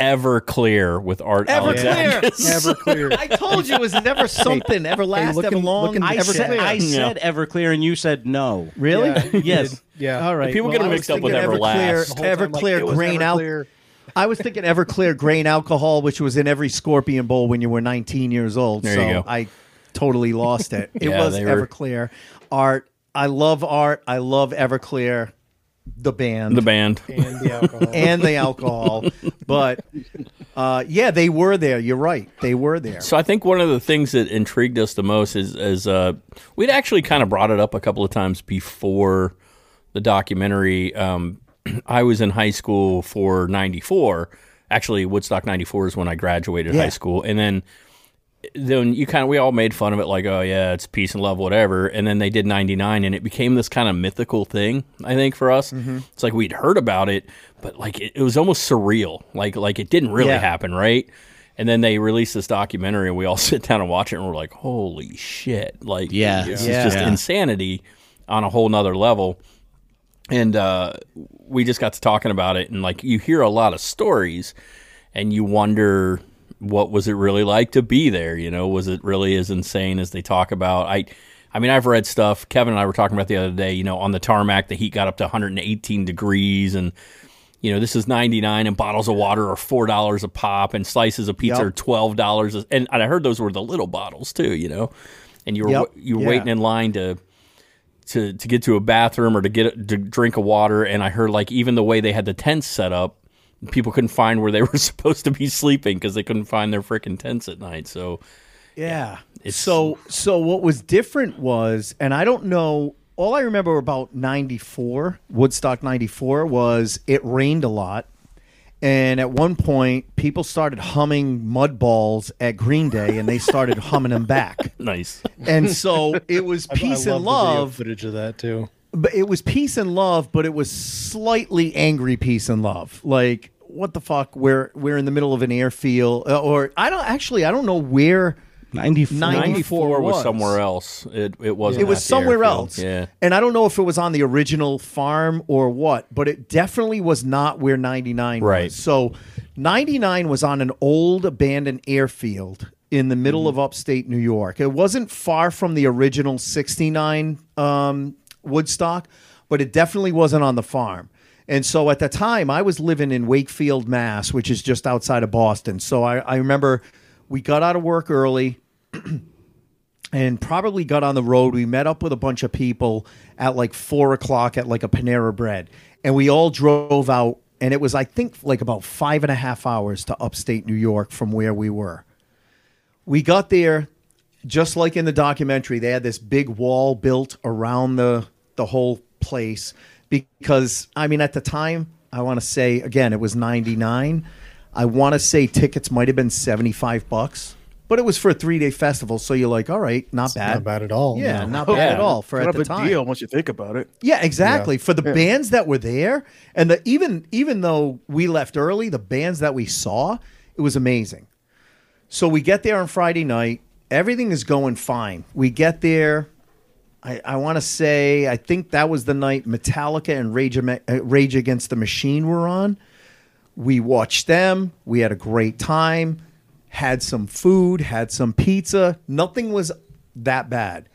Speaker 1: Everclear with Art
Speaker 5: Everclear.
Speaker 7: Everclear.
Speaker 5: I told you it was never something, ever last,
Speaker 7: looking-
Speaker 5: ever long.
Speaker 7: looking
Speaker 6: I
Speaker 7: Everclear.
Speaker 6: said, I
Speaker 1: Yeah.
Speaker 6: said Everclear, and you said no.
Speaker 5: really?
Speaker 7: Yeah,
Speaker 6: Yes.
Speaker 7: Yeah.
Speaker 5: All right.
Speaker 1: People get
Speaker 5: I
Speaker 1: them
Speaker 5: was
Speaker 1: mixed up with
Speaker 5: thinking
Speaker 1: Everlast.
Speaker 5: Everclear,
Speaker 7: The whole time, like,
Speaker 5: Everclear grain out. I was thinking Everclear grain alcohol, which was in every Scorpion Bowl when you were 19 years old.
Speaker 1: There
Speaker 5: so
Speaker 1: you go.
Speaker 5: I totally lost it. It
Speaker 1: Yeah,
Speaker 5: was
Speaker 1: they were-
Speaker 5: Everclear. Art. I love art. I love Everclear, the band.
Speaker 1: The band.
Speaker 7: And the alcohol.
Speaker 5: and the alcohol. but uh, yeah, they were there. You're right. They were there.
Speaker 1: So I think one of the things that intrigued us the most is, is uh, we'd actually kind of brought it up a couple of times before the documentary. Um, I was in high school for '94. Actually, Woodstock '94 is when I graduated
Speaker 5: Yeah.
Speaker 1: high school, and then then you kind of we all made fun of it like oh yeah it's peace and love whatever and then they did 99 and it became this kind of mythical thing i think for us
Speaker 5: Mm-hmm.
Speaker 1: it's like we'd heard about it but like it, it was almost surreal like like it didn't really
Speaker 5: Yeah.
Speaker 1: happen right and then they released this documentary and we all sit down and watch it and we're like holy shit like
Speaker 6: Yeah.
Speaker 1: this
Speaker 5: Yeah.
Speaker 1: is just
Speaker 6: Yeah.
Speaker 1: insanity on a whole nother level and uh, we just got to talking about it and like you hear a lot of stories and you wonder what was it really like to be there you know was it really as insane as they talk about i i mean i've read stuff kevin and i were talking about the other day you know on the tarmac the heat got up to 118 degrees and you know this is 99 and bottles of water are four dollars a pop and slices of pizza
Speaker 5: Yep.
Speaker 1: are twelve dollars and, and i heard those were the little bottles too you know and you were
Speaker 5: Yep.
Speaker 1: you were
Speaker 5: Yeah.
Speaker 1: waiting in line to to to get to a bathroom or to get to drink a water and I heard like even the way they had the tents set up people couldn't find where they were supposed to be sleeping because they couldn't find their freaking tents at night so
Speaker 5: Yeah.
Speaker 1: It's-
Speaker 5: so so what was different was, and I don't know. All I remember about '94 Woodstock '94 was it rained a lot, and at one point people started humming mud balls at Green Day, and they started humming them back.
Speaker 1: nice
Speaker 5: And so it was
Speaker 7: I- I
Speaker 5: peace
Speaker 7: love
Speaker 5: and
Speaker 7: the
Speaker 5: love.
Speaker 7: footage of that too.
Speaker 5: but it was peace and love, but it was slightly angry peace and love. Like what the fuck? We're we're in the middle of an airfield, uh, or I don't actually I don't know where.
Speaker 6: 94.
Speaker 5: 94
Speaker 1: 94 was
Speaker 5: was.
Speaker 1: somewhere else it, it wasn't
Speaker 5: It was somewhere
Speaker 1: airfield.
Speaker 5: else.
Speaker 1: yeah
Speaker 5: And I don't know if it was on the original farm or what, but it definitely was not where 99
Speaker 1: Right.
Speaker 5: was. So 99 was on an old abandoned airfield in the middle of upstate New York. It wasn't far from the original 69 um, Woodstock, but it definitely wasn't on the farm. And so at the time, I was living in Wakefield, Mass, which is just outside of Boston. So I, I remember we got out of work early and probably got on the road. We met up with a bunch of people at like four o'clock at like a Panera Bread, and we all drove out. And it was, I think, like about five and a half hours to upstate New York from where we were. We got there, just like in the documentary. They had this big wall built around the the whole place because, I mean, at the time, I want to say again, it was ninety nine. I want to say tickets might have been seventy five bucks. But it was for a three day festival, so you're like, all right, not bad.
Speaker 7: Not bad at all.
Speaker 5: Yeah,
Speaker 7: no.
Speaker 5: not bad at all for
Speaker 9: What
Speaker 5: at
Speaker 9: a
Speaker 5: the
Speaker 9: big
Speaker 5: time.
Speaker 9: deal once you think about it.
Speaker 5: Yeah, exactly. For the bands that were there, and the even even though we left early, the bands that we saw, it was amazing. So we get there on Friday night. Everything is going fine. We get there. I, I want to say I think that was the night Metallica and Rage, uh, Rage Against the Machine were on. We watched them. We had a great time. Had some food. Had some pizza. Nothing was that bad.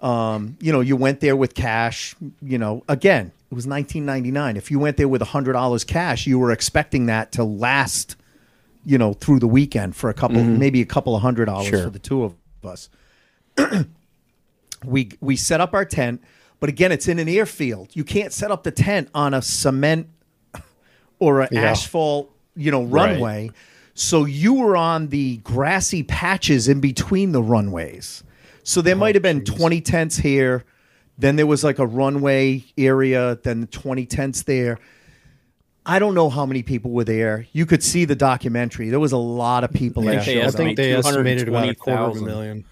Speaker 5: Um, you know, you went there with cash. You know, again, it was 1999. If you went there with hundred dollars cash, you were expecting that to last. You know, through the weekend for a couple, maybe a couple of hundred dollars
Speaker 1: Sure.
Speaker 5: for the two of us. we we set up our tent, but again, it's in an airfield. You can't set up the tent on a cement or an
Speaker 7: Yeah.
Speaker 5: asphalt, you know, runway. So you were on the grassy patches in between the runways. So there might have oh, been 20 tents here. Then there was like a runway area, then 20 tents there. I don't know how many people were there. You could see the documentary. There was a lot of people
Speaker 1: Yeah.
Speaker 5: that
Speaker 1: They
Speaker 5: showed
Speaker 7: I think they estimated about a quarter of a
Speaker 1: 220,000.
Speaker 7: million.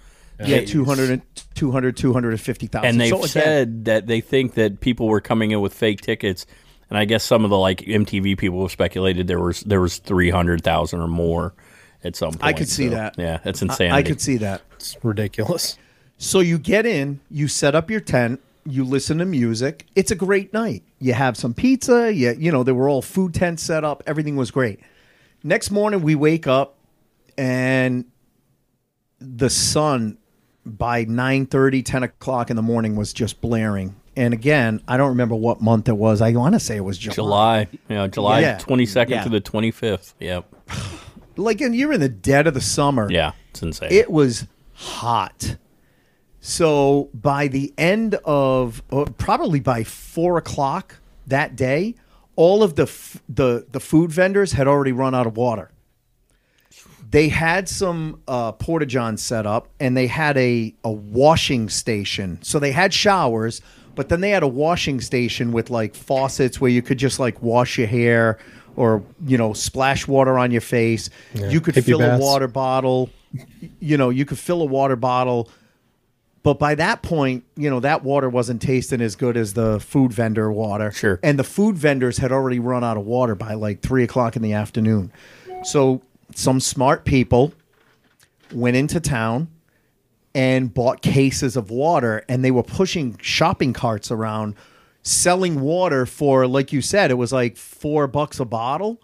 Speaker 5: Yeah, 200, and- 200 250,000.
Speaker 1: and they've
Speaker 5: So again,
Speaker 1: said that they think that people were coming in with fake tickets and i guess some of the like mtv people have speculated there was there was 300000 or more at some point
Speaker 5: I could see
Speaker 1: So,
Speaker 5: that.
Speaker 1: yeah that's
Speaker 5: I-
Speaker 1: insane
Speaker 5: I could see that.
Speaker 7: It's ridiculous.
Speaker 5: So you get in, you set up your tent, you listen to music. It's a great night. You have some pizza. You, you know, there were all food tents set up. Everything was great. Next morning, we wake up and the sun by 9 10 o'clock in the morning was just blaring. And again, I don't remember what month it was. I want to say it was July.
Speaker 1: July, yeah, July
Speaker 5: Yeah.
Speaker 1: twenty second
Speaker 6: Yeah.
Speaker 1: to the twenty fifth. Yep.
Speaker 5: Like, and you're in the dead of the summer.
Speaker 1: Yeah, it's insane.
Speaker 5: It was hot. So by the end of, or probably by four o'clock that day, all of the f- the the food vendors had already run out of water. They had some uh, porta johns set up, and they had a a washing station. So they had showers, but then they had a washing station with like faucets where you could just like wash your hair or you know splash water on your face. You could
Speaker 7: Hippie
Speaker 5: fill a water bottle. You know, you could fill a water bottle. But by that point, you know, that water wasn't tasting as good as the food vendor water.
Speaker 1: Sure.
Speaker 5: And the food vendors had already run out of water by like three o'clock in the afternoon. So some smart people went into town and bought cases of water and they were pushing shopping carts around selling water for like you said it was like 4 bucks a bottle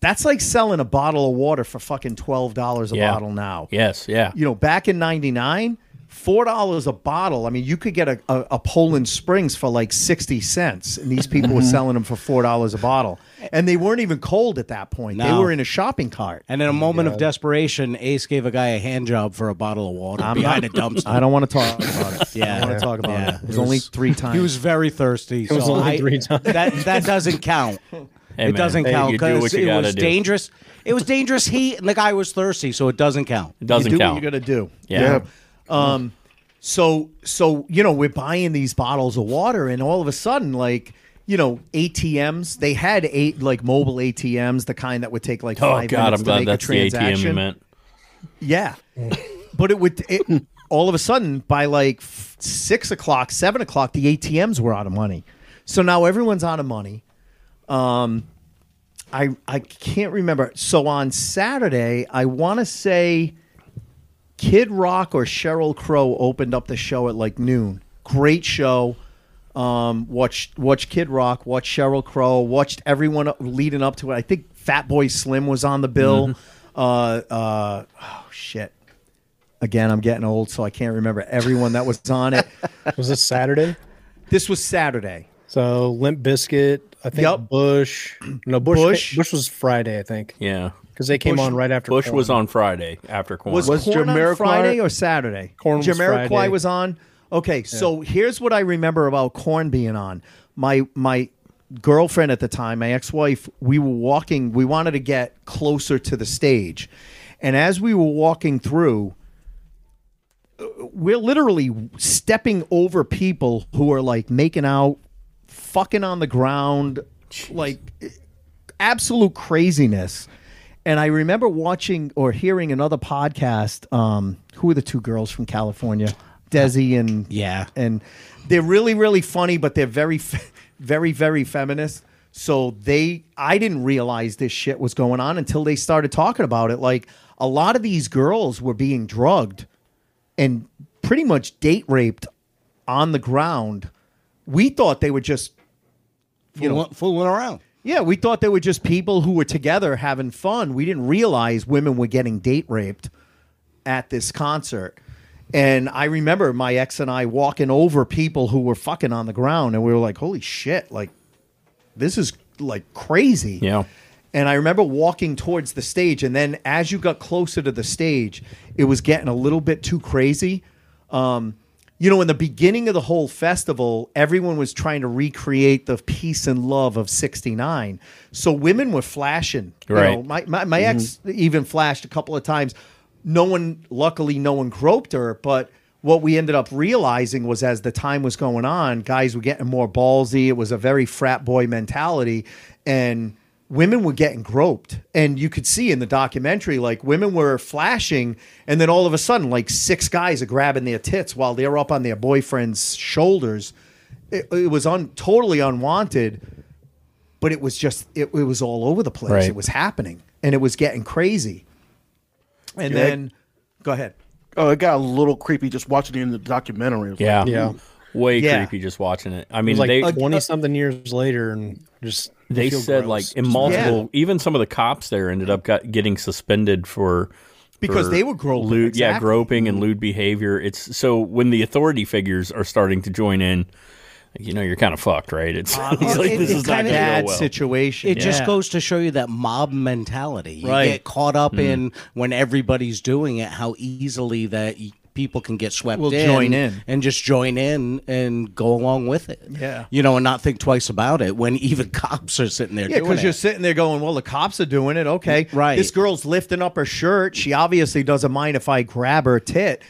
Speaker 5: that's like selling a bottle of water for fucking $12 a
Speaker 1: Yeah.
Speaker 5: bottle now
Speaker 1: yes, yeah.
Speaker 5: you know, back in '99, four dollars a bottle. I mean, you could get a, a, a Poland Springs for like sixty cents, and these people were mm-hmm. selling them for four dollars a bottle, and they weren't even cold at that point. They were in a shopping cart.
Speaker 6: And in a moment of desperation, Ace gave a guy a hand job for a bottle of water I'm behind a dumpster.
Speaker 5: I don't want to talk about it.
Speaker 6: Yeah.
Speaker 5: I don't want to talk about
Speaker 6: Yeah.
Speaker 5: it. It was only three times.
Speaker 6: He was very thirsty.
Speaker 7: It was
Speaker 6: so
Speaker 7: only
Speaker 6: I-
Speaker 7: three times.
Speaker 6: That that doesn't count.
Speaker 1: Hey,
Speaker 6: it
Speaker 1: man,
Speaker 6: doesn't
Speaker 1: hey,
Speaker 6: count
Speaker 1: you do
Speaker 6: because it was
Speaker 1: do.
Speaker 6: dangerous. It was dangerous heat, and the guy was thirsty, so it doesn't count.
Speaker 1: It doesn't
Speaker 5: you do
Speaker 1: count.
Speaker 5: what you got to do.
Speaker 1: yeah.
Speaker 5: Um, so so you know we're buying these bottles of water, and all of a sudden, like you know, ATMs. They had eight like mobile ATMs, the kind that would take like
Speaker 1: Oh
Speaker 5: five
Speaker 1: God,
Speaker 5: minutes
Speaker 1: I'm
Speaker 5: to
Speaker 1: glad
Speaker 5: make
Speaker 1: that's
Speaker 5: a
Speaker 1: the ATM
Speaker 5: transaction.
Speaker 1: you meant.
Speaker 5: Yeah, but it would. It, all of a sudden, by like f- six o'clock, seven o'clock, the ATMs were out of money. So now everyone's out of money. Um, I I can't remember. So on Saturday, I want to say Kid Rock or Sheryl Crow opened up the show at like noon. Great show. Um, watched watched Kid Rock, watched Sheryl Crow, watched everyone leading up to it. I think Fatboy Slim was on the bill. Uh, uh, oh shit. Again, I'm getting old, so I can't remember everyone that was on it.
Speaker 7: Was this Saturday?
Speaker 5: this was Saturday.
Speaker 7: So Limp Bizkit, I think
Speaker 5: Yup.
Speaker 7: Bush. No, Bush.
Speaker 5: Bush.
Speaker 7: Bush was Friday, I think,
Speaker 1: Yeah.
Speaker 7: Because they came
Speaker 5: Bush-
Speaker 7: on right after.
Speaker 1: Bush was on Friday after Korn.
Speaker 5: Was,
Speaker 9: Was
Speaker 5: Korn on Friday or Saturday?
Speaker 7: Korn was
Speaker 5: Jamiroquai
Speaker 7: Friday.
Speaker 5: was on. Okay, so here's what I remember about Korn being on. My my girlfriend at the time, my ex-wife, we were walking. We wanted to get closer to the stage, and as we were walking through, uh, we're literally stepping over people who are like making out, fucking on the ground, like absolute craziness. And I remember watching or hearing another podcast. Um, who are the two girls from California? Desi and
Speaker 6: Yeah.
Speaker 5: and they're really really funny, but they're very very very feminist. So they, I didn't realize this shit was going on until they started talking about it. Like a lot of these girls were being drugged and pretty much date raped on the ground. We thought they were just you know,
Speaker 6: Fooling- fooling around.
Speaker 5: Yeah, we thought they were just people who were together having fun. We didn't realize women were getting date raped at this concert. And I remember my ex and I walking over people who were fucking on the ground, and we were like, "Holy shit! Like, this is like crazy."
Speaker 1: Yeah.
Speaker 5: And I remember walking towards the stage, and then as you got closer to the stage, it was getting a little bit too crazy. Um, you know, in the beginning of the whole festival, everyone was trying to recreate the peace and love of '69. So women were flashing. You
Speaker 1: Right.
Speaker 5: know, my my, my mm-hmm. ex even flashed a couple of times. No one, luckily, no one groped her, but. What we ended up realizing was as the time was going on, guys were getting more ballsy. It was a very frat boy mentality. And women were getting groped and you could see in the documentary like women were flashing and then all of a sudden like six guys are grabbing their tits while they're up on their boyfriend's shoulders it, it was un, totally unwanted but it was just it, it was all over the place
Speaker 1: Right.
Speaker 5: it was happening and it was getting crazy and
Speaker 9: Yeah.
Speaker 5: then go ahead
Speaker 9: Oh, it got a little creepy just watching it in the documentary.
Speaker 1: Yeah.
Speaker 9: like,
Speaker 7: Yeah.
Speaker 1: Way
Speaker 5: Yeah.
Speaker 1: creepy just watching it. I
Speaker 7: It
Speaker 1: mean,
Speaker 7: was like
Speaker 1: they
Speaker 7: twenty something years later, and just
Speaker 1: they said
Speaker 7: gross.
Speaker 1: like in multiple.
Speaker 5: Yeah.
Speaker 1: Even some of the cops there ended up got, getting suspended for
Speaker 5: Because
Speaker 1: for
Speaker 5: they were groping,
Speaker 1: lewd, yeah,
Speaker 5: exactly.
Speaker 1: groping and lewd behavior. It's so when the authority figures are starting to join in, you know you're kind of fucked, right? It's, it's
Speaker 5: It's
Speaker 1: like
Speaker 5: like
Speaker 1: this
Speaker 5: it's
Speaker 1: is not
Speaker 5: kind
Speaker 1: going
Speaker 5: of
Speaker 1: to
Speaker 5: bad
Speaker 1: well.
Speaker 5: situation.
Speaker 6: It just goes to show you that mob mentality. You
Speaker 5: Right.
Speaker 6: get caught up
Speaker 1: Mm.
Speaker 6: in when everybody's doing it, how easily that y- people can get swept
Speaker 5: Will
Speaker 6: in,
Speaker 5: join in.
Speaker 6: and just join in and go along with it.
Speaker 5: Yeah.
Speaker 6: you know, and not think twice about it when even cops are sitting there.
Speaker 5: Yeah, because you're sitting there going, "Well, the cops are doing it. Okay,
Speaker 6: Right.
Speaker 5: This girl's lifting up her shirt. She obviously doesn't mind if I grab her tit."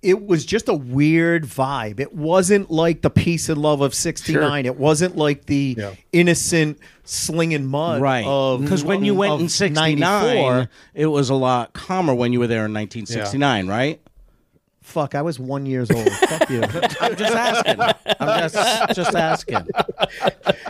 Speaker 5: It, was just a weird vibe. It wasn't like the peace and love of '69. It wasn't like the
Speaker 7: Yeah.
Speaker 5: innocent slinging mud,
Speaker 6: Right,
Speaker 5: Of
Speaker 6: because when you went in '69, it was a lot calmer. When you were there in 1969, right?
Speaker 5: Fuck, I was one years old. fuck you.
Speaker 6: I'm just asking. I'm just just asking.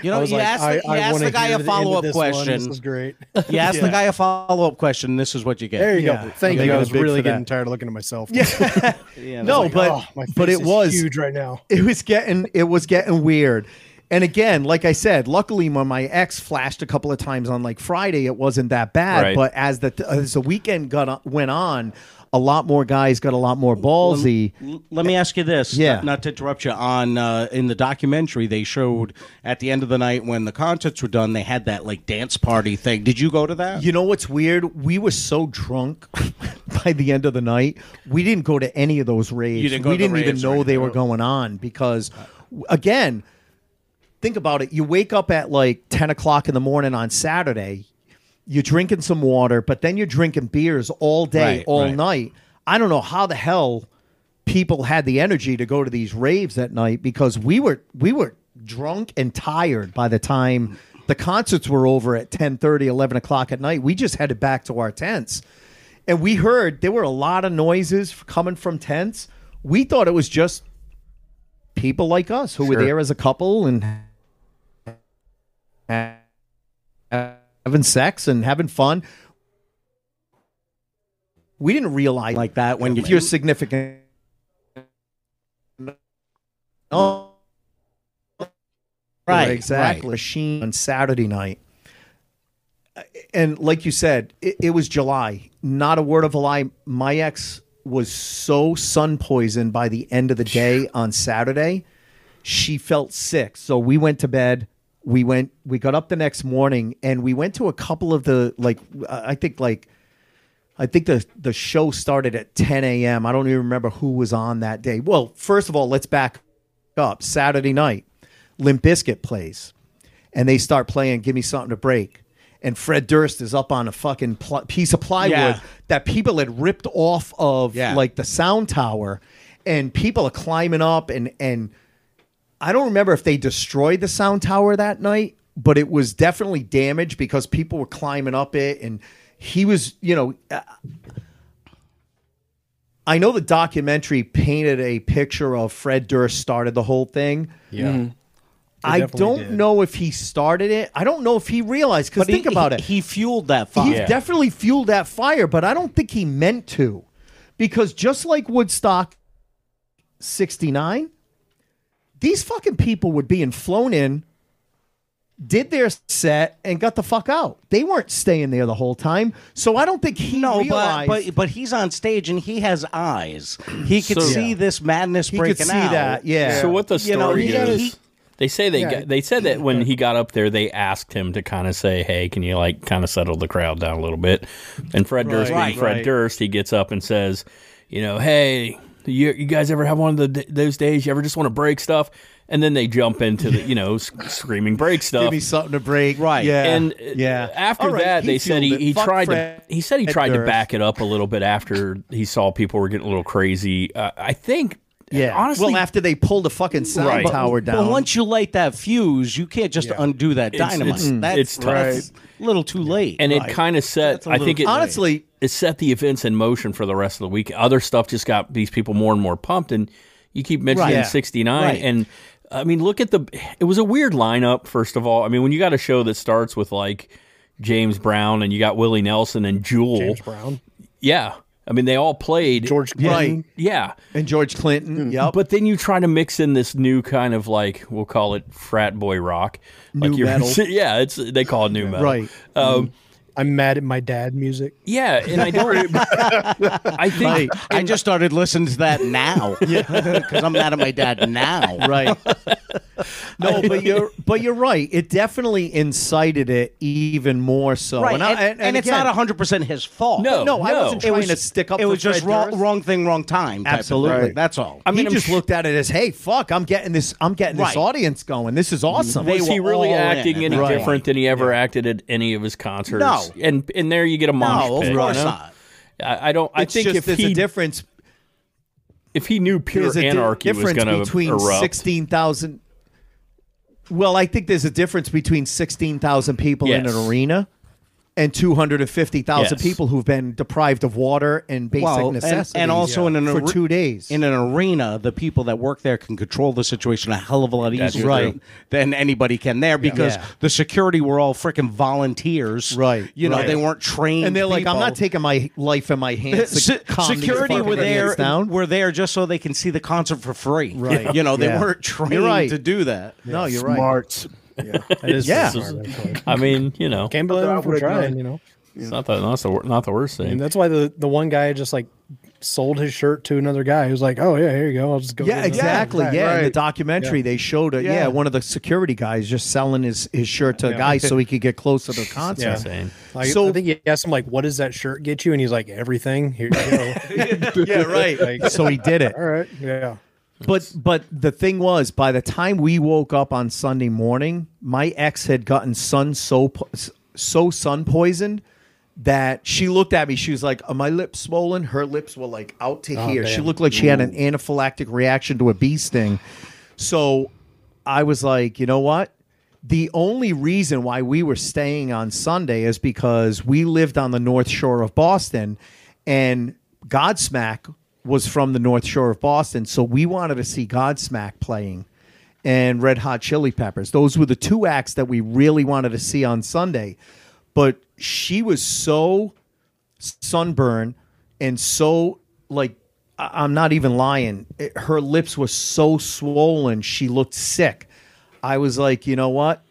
Speaker 6: You know,
Speaker 7: I was
Speaker 6: you
Speaker 7: like,
Speaker 6: ask,
Speaker 7: I,
Speaker 6: the, you
Speaker 7: I
Speaker 6: ask the guy a
Speaker 7: the end of
Speaker 6: follow up
Speaker 7: this one.
Speaker 6: question.
Speaker 7: This is great.
Speaker 6: You ask the guy a follow up question. This is what you get.
Speaker 7: There you
Speaker 5: Yeah.
Speaker 7: go.
Speaker 5: Thank
Speaker 7: I
Speaker 5: you.
Speaker 7: I
Speaker 5: I
Speaker 7: was
Speaker 5: was
Speaker 7: really
Speaker 5: for that.
Speaker 7: getting tired of looking at myself.
Speaker 6: Yeah,
Speaker 5: no,
Speaker 7: Like,
Speaker 5: but
Speaker 7: oh, my
Speaker 5: but
Speaker 7: face
Speaker 5: it
Speaker 7: is
Speaker 5: was
Speaker 7: huge right now.
Speaker 5: it was getting it was getting weird. And again, like I said, luckily when my ex flashed a couple of times on like Friday, it wasn't that bad.
Speaker 1: Right.
Speaker 5: But as the as the weekend got on, went on, a lot more guys got a lot more ballsy.
Speaker 6: L- Let me ask you this.
Speaker 5: Yeah.
Speaker 6: Not, not to interrupt you. On uh, in the documentary, they showed at the end of the night when the concerts were done, they had that like dance party thing. Did you go to that?
Speaker 5: You know what's weird? We were so drunk by the end of the night, we didn't go to any of those raves.
Speaker 6: You didn't go
Speaker 5: we didn't even know they were going on because, again, think about it. You wake up at like ten o'clock in the morning on Saturday. You're drinking some water, but then you're drinking beers all day,
Speaker 6: Right,
Speaker 5: all
Speaker 6: right.
Speaker 5: night. I don't know how the hell people had the energy to go to these raves at night because we were we were drunk and tired by the time the concerts were over at 10 11 o'clock at night we just headed back to our tents and we heard there were a lot of noises coming from tents we thought it was just people like us who were there as a couple and having sex and having fun. We didn't realize
Speaker 6: like that when
Speaker 5: if you're significant oh
Speaker 6: Right,
Speaker 5: exactly.
Speaker 6: Right.
Speaker 5: machine on saturday night. And like you said it, it was july. Not a word of a lie. My ex was so sun poisoned by the end of the day on saturday she felt sick. So we went to bed we went we got up the next morning and we went to a couple of the like i think like I think the the show started at 10 a.m. I don't even remember who was on that day. Well, first of all, let's back up. Saturday night, Limp Bizkit plays, and they start playing "Give Me Something to Break," and Fred Durst is up on a fucking pl- piece of plywood
Speaker 6: Yeah.
Speaker 5: that people had ripped off of
Speaker 6: Yeah.
Speaker 5: like the sound tower, and people are climbing up and and I don't remember if they destroyed the sound tower that night, but it was definitely damaged because people were climbing up it and he was, you know, uh, I know the documentary painted a picture of Fred Durst started the whole thing.
Speaker 7: Yeah.
Speaker 5: I don't
Speaker 7: did.
Speaker 5: know if he started it. I don't know if he realized because think
Speaker 6: he,
Speaker 5: about
Speaker 6: he-
Speaker 5: it.
Speaker 6: He fueled that fire.
Speaker 5: He definitely fueled that fire, but I don't think he meant to. Because just like Woodstock 69, these fucking people were being flown in, did their set, and got the fuck out. They weren't staying there the whole time. So I don't think he
Speaker 6: no, but,
Speaker 5: realized.
Speaker 6: but but he's on stage and he has eyes. He could
Speaker 1: So-
Speaker 6: see this madness
Speaker 5: he could
Speaker 6: breaking
Speaker 5: see
Speaker 6: out.
Speaker 5: that. Yeah.
Speaker 1: So what the
Speaker 6: You know,
Speaker 1: story
Speaker 6: he-
Speaker 1: is?
Speaker 6: he-
Speaker 1: they say they
Speaker 7: Yeah.
Speaker 1: got, they said that when he got up there, they asked him to kind of say, "Hey, can you like kind of settle the crowd down a little bit?" And Fred Durst, being
Speaker 6: Right,
Speaker 1: Fred
Speaker 5: right.
Speaker 1: Durst, he gets up and says, "You know, hey, you, you guys ever have one of the those days you ever just want to break stuff?" And then they jump into the you know s- screaming break stuff.
Speaker 5: Give me something to break.
Speaker 6: Right.
Speaker 5: Yeah.
Speaker 1: And uh,
Speaker 5: yeah.
Speaker 1: after
Speaker 5: All right,
Speaker 1: that,
Speaker 5: he
Speaker 1: they said he,
Speaker 5: it.
Speaker 1: he
Speaker 5: Fuck
Speaker 1: tried
Speaker 5: Fred
Speaker 1: to he said he tried to back it up a little bit after he saw people were getting a little crazy. Uh, I think,
Speaker 5: Yeah.
Speaker 1: honestly,
Speaker 5: well, after they pulled the fucking sound
Speaker 1: Right.
Speaker 5: tower down.
Speaker 6: But once you light that fuse, you can't just undo that dynamite.
Speaker 1: it's-
Speaker 6: that's,
Speaker 1: it's tough.
Speaker 6: that's a little too late.
Speaker 1: and
Speaker 6: Right.
Speaker 1: it kind of set.
Speaker 6: That's a
Speaker 1: I
Speaker 6: little
Speaker 1: think it
Speaker 6: too late.
Speaker 5: honestly,
Speaker 1: it set the events in motion for the rest of the week. Other stuff just got these people more and more pumped, and you keep mentioning
Speaker 5: Right.
Speaker 1: '69,
Speaker 6: Right.
Speaker 1: and I mean, look at the. It was a weird lineup. First of all, I mean, when you got a show that starts with like James Brown and you got Willie Nelson and Jewel,
Speaker 7: James Brown,
Speaker 1: yeah, I mean, they all played
Speaker 7: George
Speaker 5: Right.
Speaker 7: Clinton.
Speaker 1: Yeah,
Speaker 5: and George Clinton. Yep.
Speaker 1: but then you try to mix in this new kind of like we'll call it frat boy rock,
Speaker 5: New
Speaker 1: like you're-
Speaker 5: metal.
Speaker 1: yeah, it's they call it new metal,
Speaker 5: Right.
Speaker 1: Um,
Speaker 7: I'm mad at my dad music.
Speaker 1: Yeah, and I don't. I think
Speaker 6: I just started listening to that now. Because I'm mad at my dad now.
Speaker 5: Right. no, but you're but you're right. It definitely incited it even more so.
Speaker 6: Right, and,
Speaker 5: I-
Speaker 6: and, it's not 100% his fault.
Speaker 1: No,
Speaker 5: No, I
Speaker 1: no.
Speaker 5: wasn't
Speaker 6: It
Speaker 5: trying
Speaker 6: was
Speaker 5: to stick up.
Speaker 6: It
Speaker 5: for
Speaker 6: was just wrong, wrong thing, wrong time.
Speaker 5: Absolutely.
Speaker 6: thing. That's all.
Speaker 1: I mean,
Speaker 5: he
Speaker 1: I'm
Speaker 5: just
Speaker 1: sh-
Speaker 5: looked at it as, "Hey, fuck! I'm getting this. I'm getting this audience going. This is awesome."
Speaker 6: They
Speaker 1: was he really
Speaker 6: all in
Speaker 1: acting any
Speaker 6: that
Speaker 1: different than he ever acted at any of his concerts?
Speaker 6: No.
Speaker 1: And and there you get a mosh
Speaker 6: No,
Speaker 1: pit,
Speaker 6: of course
Speaker 1: you know?
Speaker 6: not.
Speaker 1: I, I don't. I
Speaker 5: It's
Speaker 1: think
Speaker 5: just
Speaker 1: if
Speaker 5: there's
Speaker 1: he
Speaker 5: a difference.
Speaker 1: if he knew pure
Speaker 5: There's a di-
Speaker 1: anarchy was going to
Speaker 5: between
Speaker 1: erupt,
Speaker 5: sixteen thousand. Well, I think there's a difference between sixteen thousand people in an arena and two hundred and fifty thousand
Speaker 1: Yes.
Speaker 5: people who've been deprived of water and basic
Speaker 6: Well, and,
Speaker 5: necessities.
Speaker 6: and also in an
Speaker 5: for
Speaker 6: are-
Speaker 5: two days.
Speaker 6: in an arena, the people that work there can control the situation a hell of a lot easier
Speaker 5: right.
Speaker 6: than, than anybody can there because
Speaker 5: Yeah.
Speaker 6: the security were all freaking volunteers.
Speaker 5: Right,
Speaker 6: You know,
Speaker 5: right.
Speaker 6: they weren't trained.
Speaker 5: and they're like, "I'm
Speaker 6: people.
Speaker 5: not taking my life in my hands." to
Speaker 6: Se-
Speaker 5: calm these
Speaker 6: security
Speaker 5: fucking
Speaker 6: were there
Speaker 5: down.
Speaker 6: were there just so they can see the concert for free.
Speaker 5: Right.
Speaker 6: You know, they
Speaker 5: Yeah.
Speaker 6: weren't trained
Speaker 5: You're right.
Speaker 6: to do that.
Speaker 5: No, you're right.
Speaker 9: Smart. Yeah.
Speaker 5: Yeah.
Speaker 7: smart.
Speaker 1: I mean, you know,
Speaker 7: Can't blame him for
Speaker 9: would've
Speaker 7: trying. You know,
Speaker 1: it's not the not the, not the worst
Speaker 7: and
Speaker 1: thing.
Speaker 7: that's why the the one guy just like sold his shirt to another guy who's like, "Oh yeah, here you go. I'll just go."
Speaker 5: Yeah,
Speaker 7: get another."
Speaker 5: exactly.
Speaker 9: right,
Speaker 5: yeah, in the
Speaker 9: right.
Speaker 5: documentary they showed it. Yeah.
Speaker 6: Yeah.
Speaker 5: one of the security guys just selling his, his shirt to a guy so he could get close to the concert.
Speaker 7: Yeah.
Speaker 1: Insane.
Speaker 7: Like,
Speaker 5: So-
Speaker 7: I think he asked him like, "What does that shirt get you?" And he's like, "Everything." Here you go.
Speaker 5: yeah, right.
Speaker 7: Like-
Speaker 5: so he did it.
Speaker 7: All right. Yeah.
Speaker 5: But but the thing was, by the time we woke up on Sunday morning, my ex had gotten sun so so sun poisoned that she looked at me. She was like, "Are my lips swollen?" Her lips were like out to oh, here. She looked like she had an anaphylactic reaction to a bee sting. So I was like, you know what? The only reason why we were staying on Sunday is because we lived on the North Shore of Boston, and Godsmack was from the North Shore of Boston. So we wanted to see Godsmack playing and Red Hot Chili Peppers. Those were the two acts that we really wanted to see on Sunday. But she was so sunburned and so like I- I'm not even lying. It- her lips were so swollen. She looked sick. I was like, you know what?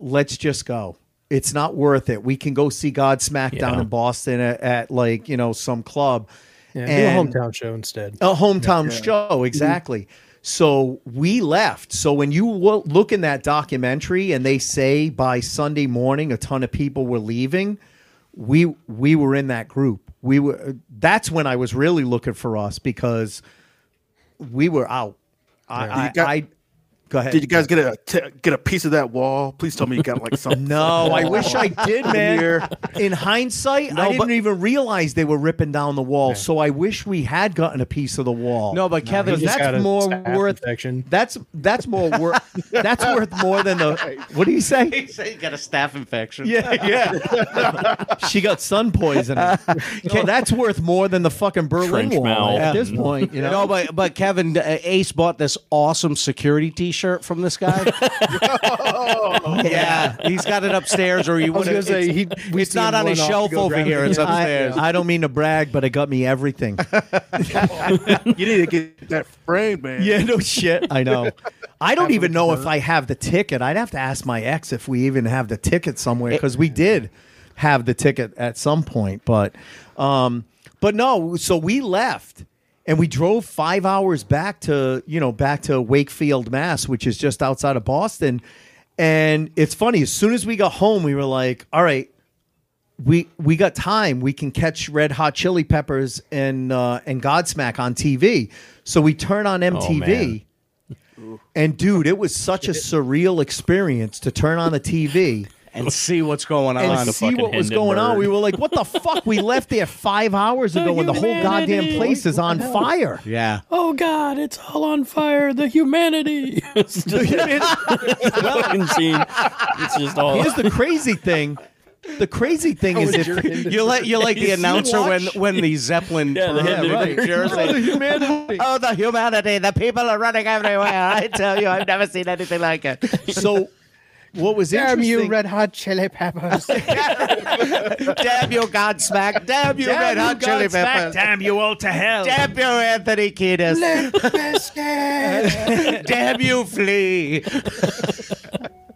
Speaker 5: Let's just go. It's not worth it. We can go see Godsmack down in Boston at, at like you know some club.
Speaker 7: Yeah.
Speaker 5: And-
Speaker 7: do a hometown show instead.
Speaker 5: a hometown show, exactly. So we left. So when you wo- look in that documentary and they say by Sunday morning a ton of people were leaving, we we were in that group. We were. That's when I was really looking for us because we were out. I, I,
Speaker 9: got-
Speaker 5: I go ahead.
Speaker 9: Did you guys get a t- get a piece of that wall? Please tell me you got like something.
Speaker 5: No, I wish I did, man.
Speaker 9: Here.
Speaker 5: In hindsight,
Speaker 6: No,
Speaker 5: I didn't
Speaker 6: but-
Speaker 5: even realize they were ripping down the wall. So I wish we had gotten a piece of the wall.
Speaker 6: No, but Kevin,
Speaker 7: he just got
Speaker 5: that's more worth.
Speaker 7: infection.
Speaker 5: That's that's more worth. that's worth more than the. What do you say?
Speaker 6: he said he got a staph infection.
Speaker 5: Yeah, yeah. she got sun poisoning. So that's worth more than the fucking Berlin
Speaker 1: Trench
Speaker 5: Wall
Speaker 1: mouth.
Speaker 5: at this point. You know.
Speaker 6: No, but but Kevin uh, Ace bought this awesome security T-shirt from this guy. yeah, he's got it upstairs, or he
Speaker 7: was
Speaker 6: would
Speaker 7: gonna
Speaker 6: have.
Speaker 7: say,
Speaker 6: It's,
Speaker 7: he- we
Speaker 6: it's not on his
Speaker 7: run off to
Speaker 6: shelf over here. It's
Speaker 5: I,
Speaker 6: upstairs.
Speaker 5: I don't mean to brag, but it got me everything.
Speaker 9: You need to get that frame, man.
Speaker 5: Yeah, no shit. I know. I don't even know if I have the ticket. I'd have to ask my ex if we even have the ticket somewhere because we did have the ticket at some point, but um but no, so we left and we drove 5 hours back to, you know, back to Wakefield, Mass, which is just outside of Boston. And it's funny, as soon as we got home, we were like, all right, we we got time. We can catch Red Hot Chili Peppers and uh, and Godsmack on TV. So we turn on MTV, and dude, it was such a surreal experience to turn on the TV
Speaker 6: and see what's going
Speaker 5: and
Speaker 6: on.
Speaker 1: the
Speaker 5: see what was going on. We were like, "What the fuck?" We left there five hours ago, and the whole goddamn place is on fire.
Speaker 6: yeah.
Speaker 1: Oh God, it's all on fire. The humanity. it's just fucking scene. It's just all.
Speaker 5: Here's the crazy thing. The crazy thing is if
Speaker 6: You're like you're like the announcer when when the Zeppelin
Speaker 1: Yeah, the
Speaker 6: turns
Speaker 1: Hindenburg.
Speaker 6: New Jersey.
Speaker 5: humanity.
Speaker 6: Oh, the humanity! The people are running everywhere. I tell you, I've never seen anything like it.
Speaker 5: So, what was
Speaker 7: Damn
Speaker 5: interesting?
Speaker 7: you, Red Hot Chili Peppers!
Speaker 6: Damn you, Godsmack! Damn you, Red
Speaker 5: you,
Speaker 6: Hot Chili
Speaker 5: Godsmack.
Speaker 6: Peppers!
Speaker 8: Damn you all to hell.
Speaker 6: Damn you, Anthony Kiedis! Damn you, Flea!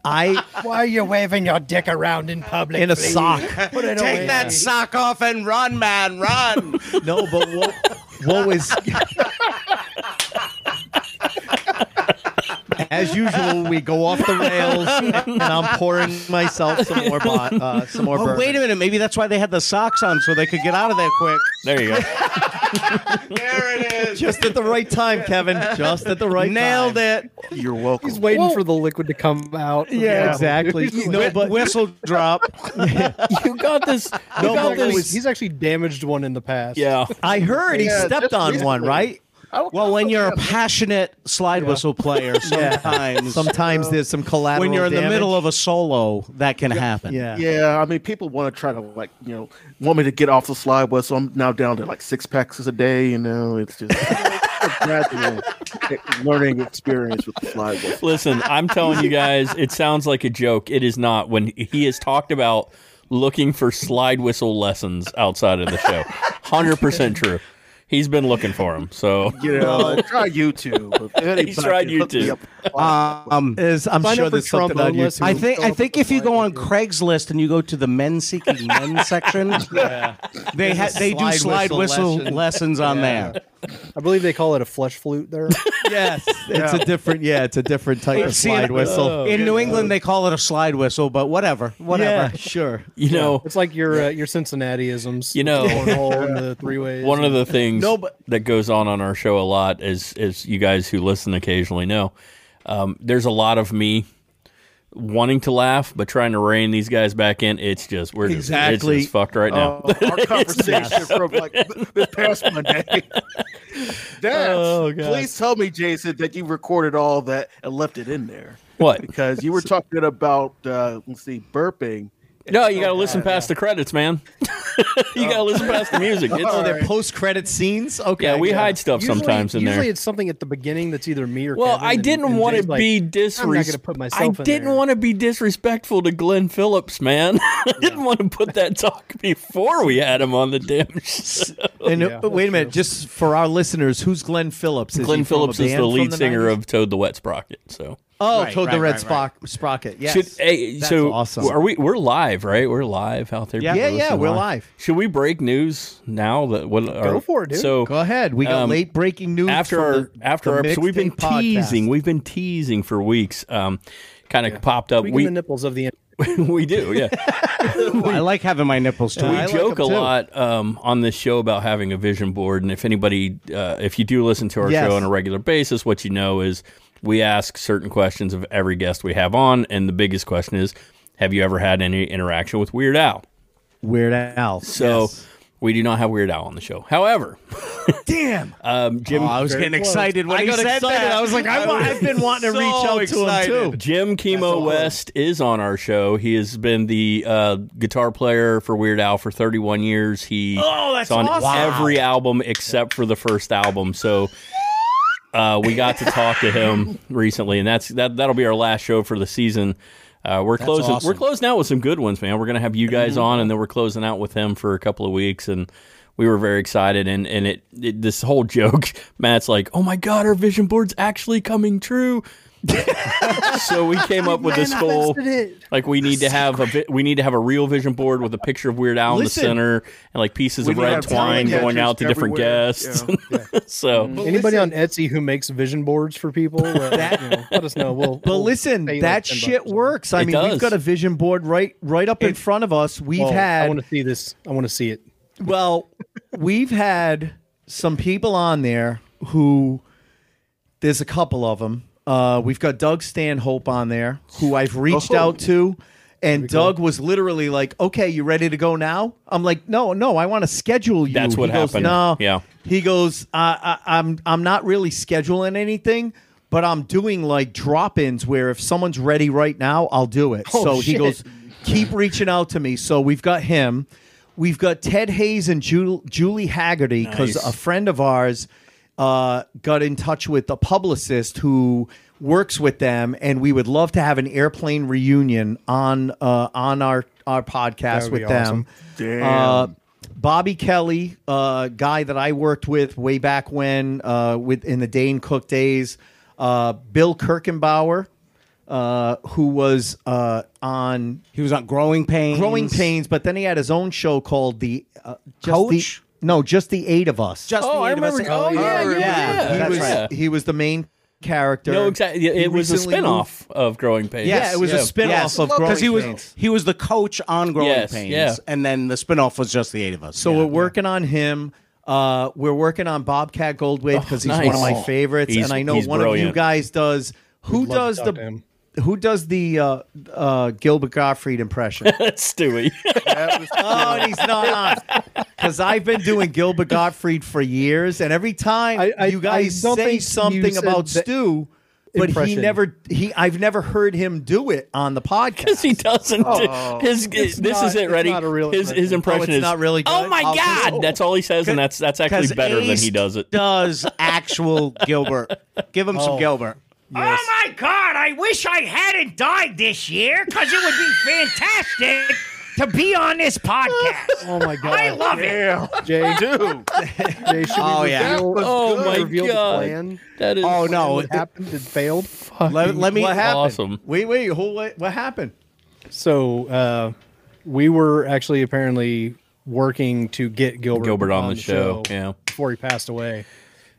Speaker 5: I
Speaker 7: Why are you waving your dick around in public?
Speaker 5: in a
Speaker 7: please?
Speaker 5: sock.
Speaker 7: Put it
Speaker 6: Take
Speaker 7: away.
Speaker 6: that sock off and run, man, run.
Speaker 5: No, but what, what was as usual? We go off the rails, and I'm pouring myself some more, bo- uh, some more.
Speaker 6: oh,
Speaker 5: bourbon.
Speaker 6: wait a minute. Maybe that's why they had the socks on so they could get out of there quick.
Speaker 1: There you go.
Speaker 6: There it is.
Speaker 5: Just at the right time, Kevin. Just at the right
Speaker 6: Nailed
Speaker 5: time.
Speaker 6: Nailed it.
Speaker 9: You're welcome.
Speaker 7: He's waiting for the liquid to come out.
Speaker 5: Yeah, exactly. No, but
Speaker 6: whistle drop.
Speaker 1: you got this. You
Speaker 7: No,
Speaker 1: got
Speaker 7: but
Speaker 1: this.
Speaker 7: he's actually damaged one in the past.
Speaker 1: Yeah.
Speaker 5: I heard he
Speaker 9: Yeah,
Speaker 5: stepped
Speaker 9: just
Speaker 5: on one, right?
Speaker 6: Well, when you're a passionate slide whistle player, sometimes,
Speaker 5: Sometimes there's some collateral.
Speaker 6: when you're in the
Speaker 5: damage.
Speaker 6: middle of a solo, that can happen.
Speaker 5: yeah.
Speaker 9: Yeah, I mean, people want to try to like, you know, want me to get off the slide whistle. I'm now down to like six packs a day. You know, it's just a gradual learning experience with the slide whistle.
Speaker 1: Listen, I'm telling you guys, it sounds like a joke. It is not. When he has talked about looking for slide whistle lessons outside of the show, hundred percent true. He's been looking for him. So
Speaker 9: You know, try YouTube. If anybody
Speaker 1: He's tried
Speaker 9: can hook me
Speaker 1: YouTube.
Speaker 6: Um,
Speaker 5: Is I'm
Speaker 7: Sign
Speaker 5: sure
Speaker 7: up for
Speaker 5: there's something on YouTube.
Speaker 6: I think I think if you go on Craigslist and you go to the men seeking men section, they ha- they do
Speaker 5: slide
Speaker 6: slide
Speaker 5: whistle
Speaker 6: whistle
Speaker 5: lesson.
Speaker 6: lessons on there.
Speaker 7: I believe they call it a flesh flute there.
Speaker 5: yes, it's a different. Yeah, it's a different type of
Speaker 6: See,
Speaker 5: slide
Speaker 6: in-
Speaker 5: whistle.
Speaker 6: In New England, they call it a slide whistle, but whatever, whatever.
Speaker 5: Yeah, sure.
Speaker 1: you know,
Speaker 7: It's like your uh, your Cincinnatiisms.
Speaker 1: You know-
Speaker 7: with the cornhole and the three ways.
Speaker 1: one of the things
Speaker 5: No, but-
Speaker 1: that goes on on our show a lot is, as you guys who listen occasionally know, um, there's a lot of me wanting to laugh but trying to rein these guys back in. It's just we're just,
Speaker 5: Exactly.
Speaker 1: it's just fucked right now.
Speaker 9: Uh, our conversation from like th- this past Monday. Dad,
Speaker 1: Oh,
Speaker 9: please tell me, Jason, that you recorded all that and left it in there
Speaker 1: what?
Speaker 9: because you were talking about uh, let's see, burping.
Speaker 1: No, you got to listen past the credits, man. you got to listen past the music. It's,
Speaker 5: Oh, they're post-credit scenes. Okay,
Speaker 1: yeah, we hide stuff
Speaker 7: Usually-
Speaker 1: sometimes in there.
Speaker 7: usually it's something at the beginning that's either me or
Speaker 1: Well,
Speaker 7: Kevin,
Speaker 1: I
Speaker 7: and-
Speaker 1: didn't
Speaker 7: and
Speaker 1: want to
Speaker 7: Jay's like,
Speaker 1: be
Speaker 7: I'm not
Speaker 1: disrespectful.
Speaker 7: gonna put
Speaker 1: I
Speaker 7: myself in
Speaker 1: didn't
Speaker 7: there.
Speaker 1: want to be disrespectful to Glenn Phillips, man. I didn't want to put that talk before we had him on the damn show.
Speaker 5: And uh,
Speaker 7: Yeah,
Speaker 5: but wait a
Speaker 7: that's
Speaker 5: minute, just for our listeners, who's Glenn Phillips? Is
Speaker 1: Glenn
Speaker 5: from a
Speaker 1: Phillips is
Speaker 5: band
Speaker 1: the
Speaker 5: from
Speaker 1: lead singer
Speaker 5: 90s?
Speaker 1: of Toad the Wet Sprocket. So,
Speaker 5: Oh,
Speaker 6: Right,
Speaker 5: Toad the
Speaker 6: right,
Speaker 5: Red
Speaker 6: right,
Speaker 5: Sprock, Sprocket. Yes.
Speaker 1: Should, hey,
Speaker 5: That's
Speaker 1: so
Speaker 5: awesome.
Speaker 1: are we? We're live, right? We're live out there.
Speaker 6: Yeah.
Speaker 5: Yeah, yeah, we're live.
Speaker 1: Should we break news now? That what? Go
Speaker 7: for it, dude.
Speaker 1: So
Speaker 5: Go ahead. We got
Speaker 1: Um,
Speaker 5: late breaking news
Speaker 1: after our
Speaker 5: the,
Speaker 1: after
Speaker 5: the
Speaker 1: our so we've been
Speaker 5: Mixtape podcast.
Speaker 1: teasing. We've been teasing for weeks. Um, kind of popped up.
Speaker 7: Tweaking
Speaker 1: We
Speaker 7: the nipples of the
Speaker 1: we do, yeah.
Speaker 6: I like having my nipples too.
Speaker 1: we
Speaker 5: I
Speaker 1: joke
Speaker 5: them
Speaker 1: a
Speaker 5: too.
Speaker 1: lot um, on this show about having a vision board, and if anybody, uh, if you do listen to our
Speaker 5: Yes.
Speaker 1: show on a regular basis, what you know is we ask certain questions of every guest we have on, and the biggest question is, have you ever had any interaction with Weird Al?
Speaker 5: Weird Al.
Speaker 1: So.
Speaker 5: Yes.
Speaker 1: We do not have Weird Al on the show. However,
Speaker 5: damn.
Speaker 1: um, Jim,
Speaker 6: Oh, I was getting excited when
Speaker 5: I
Speaker 6: he
Speaker 5: got
Speaker 6: said
Speaker 5: excited.
Speaker 6: that.
Speaker 5: I was like, I, wa- I've been wanting to
Speaker 6: so
Speaker 5: reach out
Speaker 6: excited.
Speaker 5: to him too.
Speaker 1: Jim Kimo West is on our show. He has been the uh, guitar player for Weird Al for 31 years. He
Speaker 5: Oh, that's
Speaker 1: on
Speaker 5: awesome.
Speaker 1: every album except for the first album. So uh, we got to talk to him recently, and that's that. That'll be our last show for the season. Uh, we're closing.
Speaker 6: awesome.
Speaker 1: We're closing out with some good ones, man. We're gonna have you guys on, and then we're closing out with him for a couple of weeks, and we were very excited. And and it, it this whole joke, Matt's like, "Oh my god, our vision board's actually coming true." So we came up with this whole like we need to have a vi- we need to have a real vision board with a picture of Weird Al
Speaker 5: Listen.
Speaker 1: in the center and like pieces of red twine going out to different
Speaker 9: everywhere.
Speaker 1: guests.
Speaker 9: Yeah.
Speaker 1: so
Speaker 7: Anybody on Etsy who makes vision boards for people, uh, you know, let us know. We'll.
Speaker 5: But
Speaker 7: we'll
Speaker 5: listen,
Speaker 7: pay you
Speaker 5: that
Speaker 7: like 10
Speaker 5: shit
Speaker 7: bucks.
Speaker 5: works. I
Speaker 1: It
Speaker 5: mean, we've got a vision board right right up in front of us. We've
Speaker 7: Well, I
Speaker 5: had
Speaker 7: want to see this. I want to see it.
Speaker 5: Well, we've had some people on there who there's a couple of them. Uh, we've got Doug Stanhope on there who I've reached
Speaker 9: Oh.
Speaker 5: out to. And Doug was literally like, "Okay, you ready to go now?" I'm like, "No, no, I want to schedule you."
Speaker 1: That's what
Speaker 5: he goes,
Speaker 1: happened.
Speaker 5: No,
Speaker 1: Yeah.
Speaker 5: He goes, I, I, "I'm, I'm not really scheduling anything, but I'm doing like drop-ins where if someone's ready right now, I'll do it."
Speaker 7: Oh,
Speaker 5: so he goes, "Keep reaching out to me." So we've got him. We've got Ted Hayes and Ju- Julie Hagerty because
Speaker 1: Nice.
Speaker 5: a friend of ours uh, got in touch with a publicist who works with them, and we would love to have an airplane reunion on uh, on our our podcast with them.
Speaker 7: awesome.
Speaker 9: Damn.
Speaker 5: Uh, Bobby Kelly, uh, guy that I worked with way back when, uh, with in the Dane Cook days. Uh, Bill Kirchenbauer, uh, who was uh, on
Speaker 6: He was on Growing Pains.
Speaker 5: Growing Pains, but then he had his own show called the uh, just
Speaker 6: Coach?
Speaker 5: The, no, just the eight of us.
Speaker 6: Just
Speaker 1: Oh,
Speaker 6: the
Speaker 1: I
Speaker 6: eight of us.
Speaker 1: remember- oh, yeah, yeah, yeah.
Speaker 5: he
Speaker 1: That's
Speaker 5: was
Speaker 1: right.
Speaker 5: he was the main character.
Speaker 1: No, exactly.
Speaker 5: He
Speaker 1: It was a
Speaker 5: recently
Speaker 1: spin-off of Growing Pains.
Speaker 5: Yeah, it was a spin-off
Speaker 6: Yes,
Speaker 5: of Growing Pains
Speaker 6: because he was
Speaker 5: Pains.
Speaker 6: he was the coach on Growing
Speaker 1: Yes,
Speaker 6: Pains,
Speaker 1: yeah.
Speaker 6: and then the spinoff was just the eight of us.
Speaker 5: So
Speaker 6: Yeah.
Speaker 5: we're working on him. Uh, we're working on Bobcat Goldthwait because he's one of my favorites,
Speaker 1: He's-
Speaker 5: and I know
Speaker 1: he's
Speaker 5: one of you
Speaker 1: brilliant.
Speaker 5: guys does. Who
Speaker 7: love to
Speaker 5: does
Speaker 7: talk to
Speaker 5: the
Speaker 7: him.
Speaker 5: Who does the uh, uh, Gilbert Gottfried impression?
Speaker 1: That's Stewie.
Speaker 5: oh, and he's not on because I've been doing Gilbert Gottfried for years, and every time
Speaker 7: I- I-
Speaker 5: you guys
Speaker 7: I
Speaker 5: say something about
Speaker 7: that
Speaker 5: Stu. But he never he I've never heard him do it on the podcast.
Speaker 1: Because he doesn't.
Speaker 5: Oh.
Speaker 1: do, his this
Speaker 7: not-
Speaker 1: is it. Ready?
Speaker 7: not a real
Speaker 1: his his
Speaker 7: impression.
Speaker 1: impression
Speaker 5: Oh, it's
Speaker 1: is
Speaker 5: not really Good.
Speaker 1: Oh my
Speaker 5: I'll
Speaker 1: god!
Speaker 5: just-
Speaker 1: That's all he says, and that's that's actually better than he does it.
Speaker 6: Does actual Gilbert? Give him some
Speaker 7: Oh.
Speaker 6: Gilbert.
Speaker 8: Oh my God! I wish I hadn't died this year because it would be fantastic to be on this podcast.
Speaker 7: Oh my god!
Speaker 8: I love it.
Speaker 7: Jay.
Speaker 9: dude.
Speaker 7: Jay, should
Speaker 6: Oh,
Speaker 7: we
Speaker 6: yeah.
Speaker 1: Oh
Speaker 7: should
Speaker 1: my
Speaker 7: reveal
Speaker 1: God.
Speaker 7: The plan?
Speaker 1: That is
Speaker 6: Oh no!
Speaker 7: What happened? It failed.
Speaker 6: Let, let me.
Speaker 5: what happened?
Speaker 1: awesome.
Speaker 5: Wait, wait, who, what, what happened?
Speaker 7: So uh, we were actually apparently working to get Gilbert
Speaker 1: Gilbert on the show, yeah.
Speaker 7: before he passed away.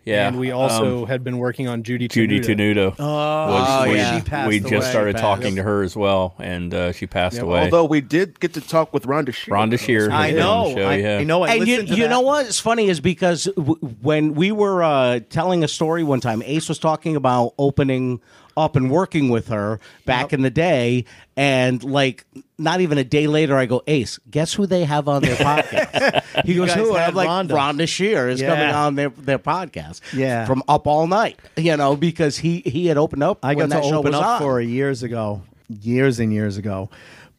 Speaker 1: Yeah,
Speaker 7: and we also
Speaker 1: um,
Speaker 7: had been working on Judy
Speaker 1: Judy
Speaker 7: Tenuta.
Speaker 1: Tenuta. was,
Speaker 6: Oh,
Speaker 1: we,
Speaker 6: yeah.
Speaker 5: She passed
Speaker 1: we just
Speaker 5: away.
Speaker 1: started
Speaker 6: She
Speaker 1: talking to her as well, and uh, she passed
Speaker 9: Yeah,
Speaker 1: away.
Speaker 9: Although we did get to talk with Rhonda Shear.
Speaker 1: Rhonda Shear.
Speaker 5: I
Speaker 1: has been on
Speaker 5: know.
Speaker 1: show,
Speaker 5: I,
Speaker 1: yeah.
Speaker 5: I know. I
Speaker 6: and you,
Speaker 5: listened to
Speaker 6: you
Speaker 5: that.
Speaker 6: know what's funny is because w- when we were uh, telling a story one time, Ace was talking about opening up and working with her back in the day, and like not even a day later, I go, Ace, guess who they have on their podcast? he goes,
Speaker 5: guys
Speaker 6: who? I'm like,
Speaker 5: Rhonda.
Speaker 6: Rhonda Shear is
Speaker 5: Yeah.
Speaker 6: coming on their their podcast.
Speaker 5: Yeah.
Speaker 6: from Up All Night, you know, because he he had opened up.
Speaker 5: I
Speaker 6: when
Speaker 5: got to
Speaker 6: that show
Speaker 5: open
Speaker 6: was
Speaker 5: up
Speaker 6: on.
Speaker 5: for years ago, years and years ago.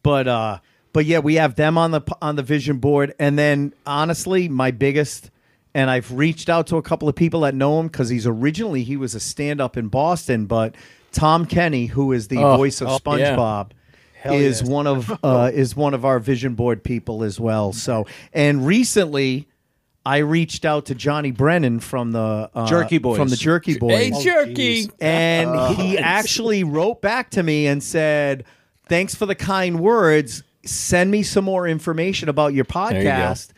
Speaker 5: But uh, but yeah, we have them on the on the vision board, and then honestly, my biggest. And I've reached out to a couple of people that know him because he's originally he was a stand up in Boston, but Tom Kenny, who is the
Speaker 1: Oh,
Speaker 5: voice of
Speaker 1: oh, yeah.
Speaker 5: SpongeBob, is
Speaker 7: yes.
Speaker 5: one of uh, is one of our vision board people as well. So and recently. I reached out to Johnny Brennan from the uh,
Speaker 6: Jerky Boys.
Speaker 5: from the Jerky Boys.
Speaker 1: Hey, Jerky.
Speaker 5: And he actually wrote back to me and said, Thanks for the kind words. Send me some more information about your
Speaker 1: go.
Speaker 5: podcast.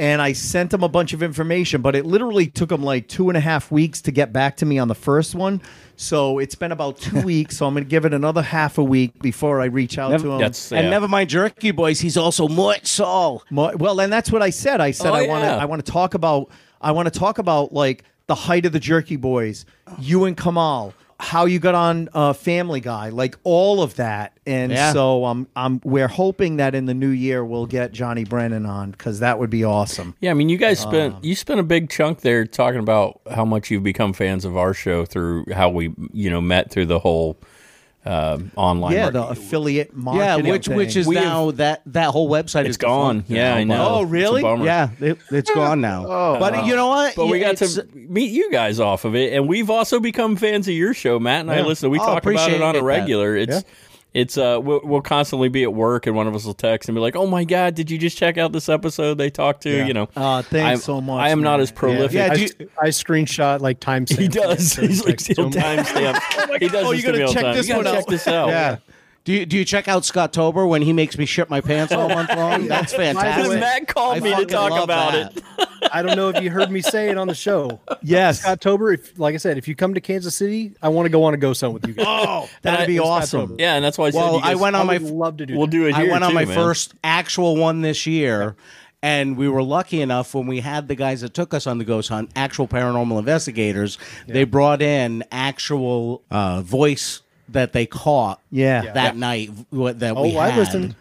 Speaker 5: And I sent him a bunch of information, but it literally took him like two and a half weeks to get back to me on the first one. So it's been about two weeks. So I'm going to give it another half a week before I reach out
Speaker 6: Never-
Speaker 5: to him.
Speaker 1: That's
Speaker 6: And
Speaker 1: yeah.
Speaker 6: never mind Jerky Boys, he's also Mort Saul.
Speaker 5: Mo- Well, and that's what I said. I said
Speaker 1: Oh,
Speaker 5: I want to.
Speaker 1: yeah.
Speaker 5: I want to talk about. I want to talk about like the height of the Jerky Boys, you and Kamal, how you got on uh, Family Guy, like all of that. And
Speaker 6: Yeah.
Speaker 5: so um, um, we're hoping that in the new year we'll get Johnny Brennan on because that would be awesome.
Speaker 1: Yeah, I mean, you guys spent
Speaker 5: Um,
Speaker 1: you spent a big chunk there talking about how much you've become fans of our show through how we you know met through the whole uh, online.
Speaker 5: Yeah,
Speaker 1: mar-
Speaker 5: the affiliate marketing,
Speaker 6: Yeah,
Speaker 5: marketing.
Speaker 6: which which is
Speaker 1: We
Speaker 6: now that that whole website
Speaker 1: it's
Speaker 6: is
Speaker 1: gone.
Speaker 6: defunct
Speaker 1: Yeah,
Speaker 6: now,
Speaker 1: I know.
Speaker 6: but-
Speaker 5: Oh,
Speaker 1: It's a
Speaker 5: really?
Speaker 6: Yeah, it, it's gone now. oh, but you know what?
Speaker 1: But we got to meet you guys off of it, and we've also become fans of your show, Matt and I. Listen, we
Speaker 6: Oh,
Speaker 1: talk about it
Speaker 6: appreciate
Speaker 1: on a
Speaker 6: that.
Speaker 1: regular. It's
Speaker 7: Yeah.
Speaker 1: It's uh we'll, we'll constantly be at work, and one of us will text and be like, "Oh my god, did you just check out this episode they talked to?"
Speaker 7: Yeah.
Speaker 1: You know,
Speaker 5: Uh, thanks
Speaker 1: I'm-
Speaker 5: so much,
Speaker 1: I am not as prolific.
Speaker 6: Yeah,
Speaker 7: I,
Speaker 6: you-
Speaker 7: I screenshot like timestamps.
Speaker 1: he does. He's like
Speaker 7: text to
Speaker 1: still
Speaker 7: him.
Speaker 1: timestamp. he does
Speaker 5: Oh, you gotta
Speaker 1: all
Speaker 5: check this
Speaker 1: You gotta
Speaker 5: one
Speaker 1: check this out.
Speaker 6: Yeah. Do you, do you check out Scottober when he makes me shit my pants all month long? That's fantastic.
Speaker 1: Matt called
Speaker 6: I
Speaker 1: me to talk about
Speaker 6: that.
Speaker 1: it.
Speaker 7: I don't know if you heard me say it on the show.
Speaker 5: Yes.
Speaker 7: October, if like I said, if you come to Kansas City, I want to go on a ghost hunt with you guys.
Speaker 5: Oh, that'd
Speaker 1: I-
Speaker 5: be awesome.
Speaker 1: Yeah, and that's why I said
Speaker 6: Well,
Speaker 1: you guys-
Speaker 6: I went
Speaker 7: I
Speaker 6: on my
Speaker 7: love to do
Speaker 1: We'll
Speaker 7: that.
Speaker 1: do it here.
Speaker 6: I
Speaker 1: here
Speaker 6: went on my
Speaker 1: man.
Speaker 6: first actual one this year, and we were lucky enough when we had the guys that took us on the ghost hunt, actual paranormal investigators. They brought in actual uh, voice that they caught.
Speaker 5: Yeah.
Speaker 6: that night w- that we
Speaker 7: Oh, I
Speaker 6: had.
Speaker 7: listened.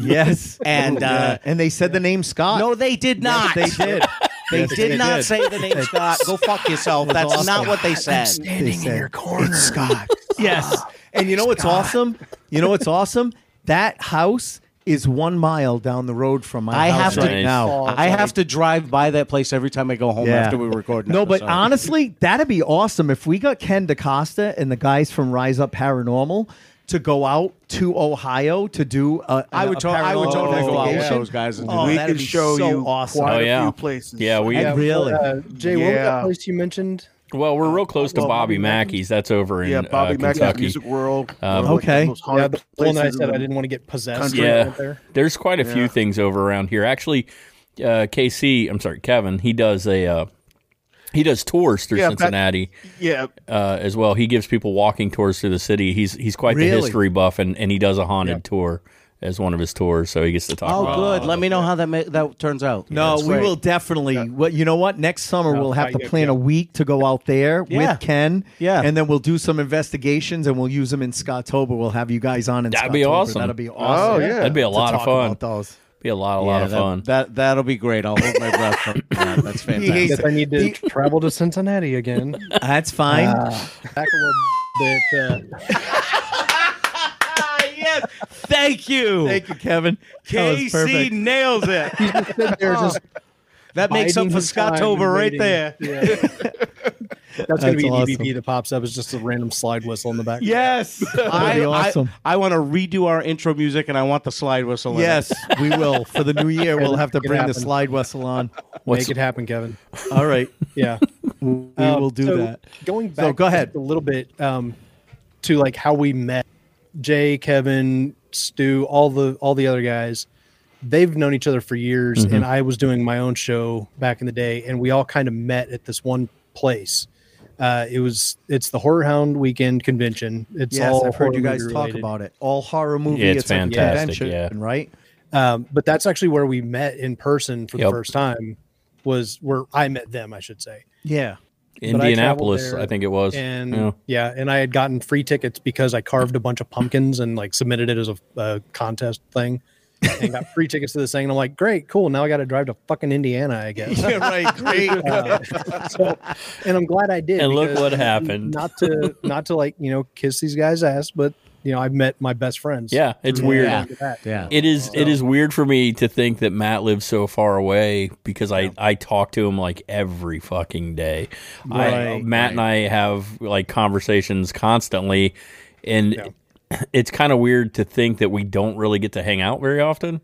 Speaker 5: Yes.
Speaker 6: And, uh,
Speaker 5: and they said the name Scott.
Speaker 6: No, they did not.
Speaker 5: Yes, they did.
Speaker 6: They
Speaker 5: Yes,
Speaker 6: did
Speaker 5: they
Speaker 6: not
Speaker 5: did.
Speaker 6: say the name Scott. Go fuck yourself. That's
Speaker 5: awesome.
Speaker 6: not what they said.
Speaker 5: Standing They said, It's Scott. yes. And you know what's awesome? You know what's awesome? That house is one mile down the road from my
Speaker 6: I
Speaker 5: house
Speaker 6: have to
Speaker 5: right now.
Speaker 6: I have to drive by that place every time I go home after we record. an
Speaker 5: No, but
Speaker 6: episode.
Speaker 5: honestly, that'd be awesome if we got Ken DaCosta and the guys from Rise Up Paranormal to go out to Ohio to do a,
Speaker 6: I would
Speaker 5: a
Speaker 6: to- I would
Speaker 5: paranormal
Speaker 6: totally go out with
Speaker 5: investigation.
Speaker 6: those guys and do
Speaker 5: Oh,
Speaker 9: we
Speaker 5: that'd
Speaker 9: can
Speaker 5: be
Speaker 9: show
Speaker 5: so
Speaker 9: you
Speaker 5: awesome.
Speaker 9: quite
Speaker 1: Oh,
Speaker 9: a
Speaker 1: yeah.
Speaker 9: few places.
Speaker 1: Yeah, we
Speaker 5: And really?
Speaker 7: Uh, Jay, what was
Speaker 9: Yeah.
Speaker 7: that place you mentioned?
Speaker 1: Well, we're real close to
Speaker 9: well,
Speaker 1: Bobby
Speaker 9: Bobby
Speaker 1: Mackey's. That's over in
Speaker 9: yeah, Bobby
Speaker 1: uh,
Speaker 9: Mackey's
Speaker 1: Kentucky.
Speaker 9: Music World.
Speaker 1: Um,
Speaker 9: one of, like,
Speaker 5: Okay.
Speaker 9: the
Speaker 7: Yeah, the one that I said I didn't want to get possessed.
Speaker 9: country.
Speaker 7: when I
Speaker 1: Yeah,
Speaker 7: went there.
Speaker 1: there's quite a few things over around here. Actually, uh, KC, I'm sorry, Kevin. He does a uh, he does tours through
Speaker 9: Yeah, back-
Speaker 1: Cincinnati
Speaker 9: Yeah,
Speaker 1: uh, as well. He gives people walking tours through the city. He's he's quite the history buff, and, and he does a haunted tour as one of his tours. So he gets to talk.
Speaker 6: Oh,
Speaker 1: about
Speaker 6: good. Let me know how that ma- that turns out.
Speaker 5: No,
Speaker 6: That's
Speaker 5: we
Speaker 6: great.
Speaker 5: will definitely. Well, you know what? Next summer we'll have to
Speaker 7: I-
Speaker 5: plan
Speaker 7: yeah.
Speaker 5: a week to go out there
Speaker 6: Yeah.
Speaker 5: with Ken.
Speaker 6: Yeah.
Speaker 5: and then we'll do some investigations and we'll use them in Scottober. We'll have you guys on in
Speaker 1: That'd be awesome.
Speaker 5: That'd be awesome.
Speaker 9: Oh, yeah.
Speaker 1: That'd be a
Speaker 5: to
Speaker 1: lot of
Speaker 5: talk
Speaker 1: fun.
Speaker 5: about those.
Speaker 1: Be a lot, a
Speaker 6: Yeah,
Speaker 1: lot of
Speaker 6: that,
Speaker 1: fun.
Speaker 6: That that'll be great. I'll hold my breath for that. That's fantastic.
Speaker 7: Guess I need to travel to Cincinnati again.
Speaker 5: That's fine.
Speaker 7: Back a little bit. Uh,
Speaker 6: yes. Thank you.
Speaker 5: Thank you, Kevin. That was
Speaker 6: KC
Speaker 5: perfect.
Speaker 6: nails it.
Speaker 7: sit there just
Speaker 6: That makes up
Speaker 7: biding
Speaker 6: for
Speaker 7: his time
Speaker 6: Scottober right
Speaker 7: waiting.
Speaker 6: there.
Speaker 7: Yeah. That's going to be an
Speaker 5: awesome.
Speaker 7: EVP that pops up as just a random slide whistle in the back.
Speaker 5: Yes,
Speaker 6: I,
Speaker 5: be awesome.
Speaker 6: I, want to redo our intro music and I want the slide whistle. in it.
Speaker 5: yes, we will. For the new year, we'll have to
Speaker 7: Make it
Speaker 5: bring the
Speaker 7: happen.
Speaker 5: slide whistle on.
Speaker 7: Make it happen, Kevin.
Speaker 5: All right,
Speaker 7: Yeah.
Speaker 5: we
Speaker 7: Um,
Speaker 5: will do
Speaker 7: so
Speaker 5: that.
Speaker 7: Going back
Speaker 5: So, go ahead.
Speaker 7: just a little bit um, to like how we met. Jay, Kevin, Stu, all the all the other guys. They've known each other for years,
Speaker 5: Mm-hmm.
Speaker 7: and I was doing my own show back in the day, and we all kind of met at this one place. Uh, it was it's the Horror Hound Weekend Convention. It's
Speaker 5: Yes,
Speaker 7: all
Speaker 5: I've heard you
Speaker 7: horror
Speaker 5: guys
Speaker 7: movie
Speaker 5: talk about it. All horror movie.
Speaker 1: Yeah, it's
Speaker 5: a
Speaker 1: fantastic,
Speaker 5: convention,
Speaker 1: yeah.
Speaker 5: right.
Speaker 7: Um, but that's actually where we met in person for
Speaker 1: Yep.
Speaker 7: the first time. Was where I met them, I should say.
Speaker 5: Yeah.
Speaker 7: But I
Speaker 1: Indianapolis, I think it was.
Speaker 7: and
Speaker 1: Yeah.
Speaker 7: yeah. and I had gotten free tickets because I carved a bunch of pumpkins and like submitted it as a, a contest thing, and got free tickets to this thing. And I'm like, great, cool. Now I got to drive to fucking Indiana, I guess.
Speaker 5: Yeah, right. Great.
Speaker 7: Uh, so, and I'm glad I did.
Speaker 1: And look what happened.
Speaker 7: Not to not to like you know kiss these guys' ass, but you know I've met my best friends.
Speaker 1: Yeah, it's weird.
Speaker 7: that. That.
Speaker 6: Yeah.
Speaker 1: It is it is weird for me to think that Matt lives so far away because I, I talk to him like every fucking day. I,
Speaker 5: Right,
Speaker 1: Matt and I have like conversations constantly, and it's kind of weird to think that we don't really get to hang out very often.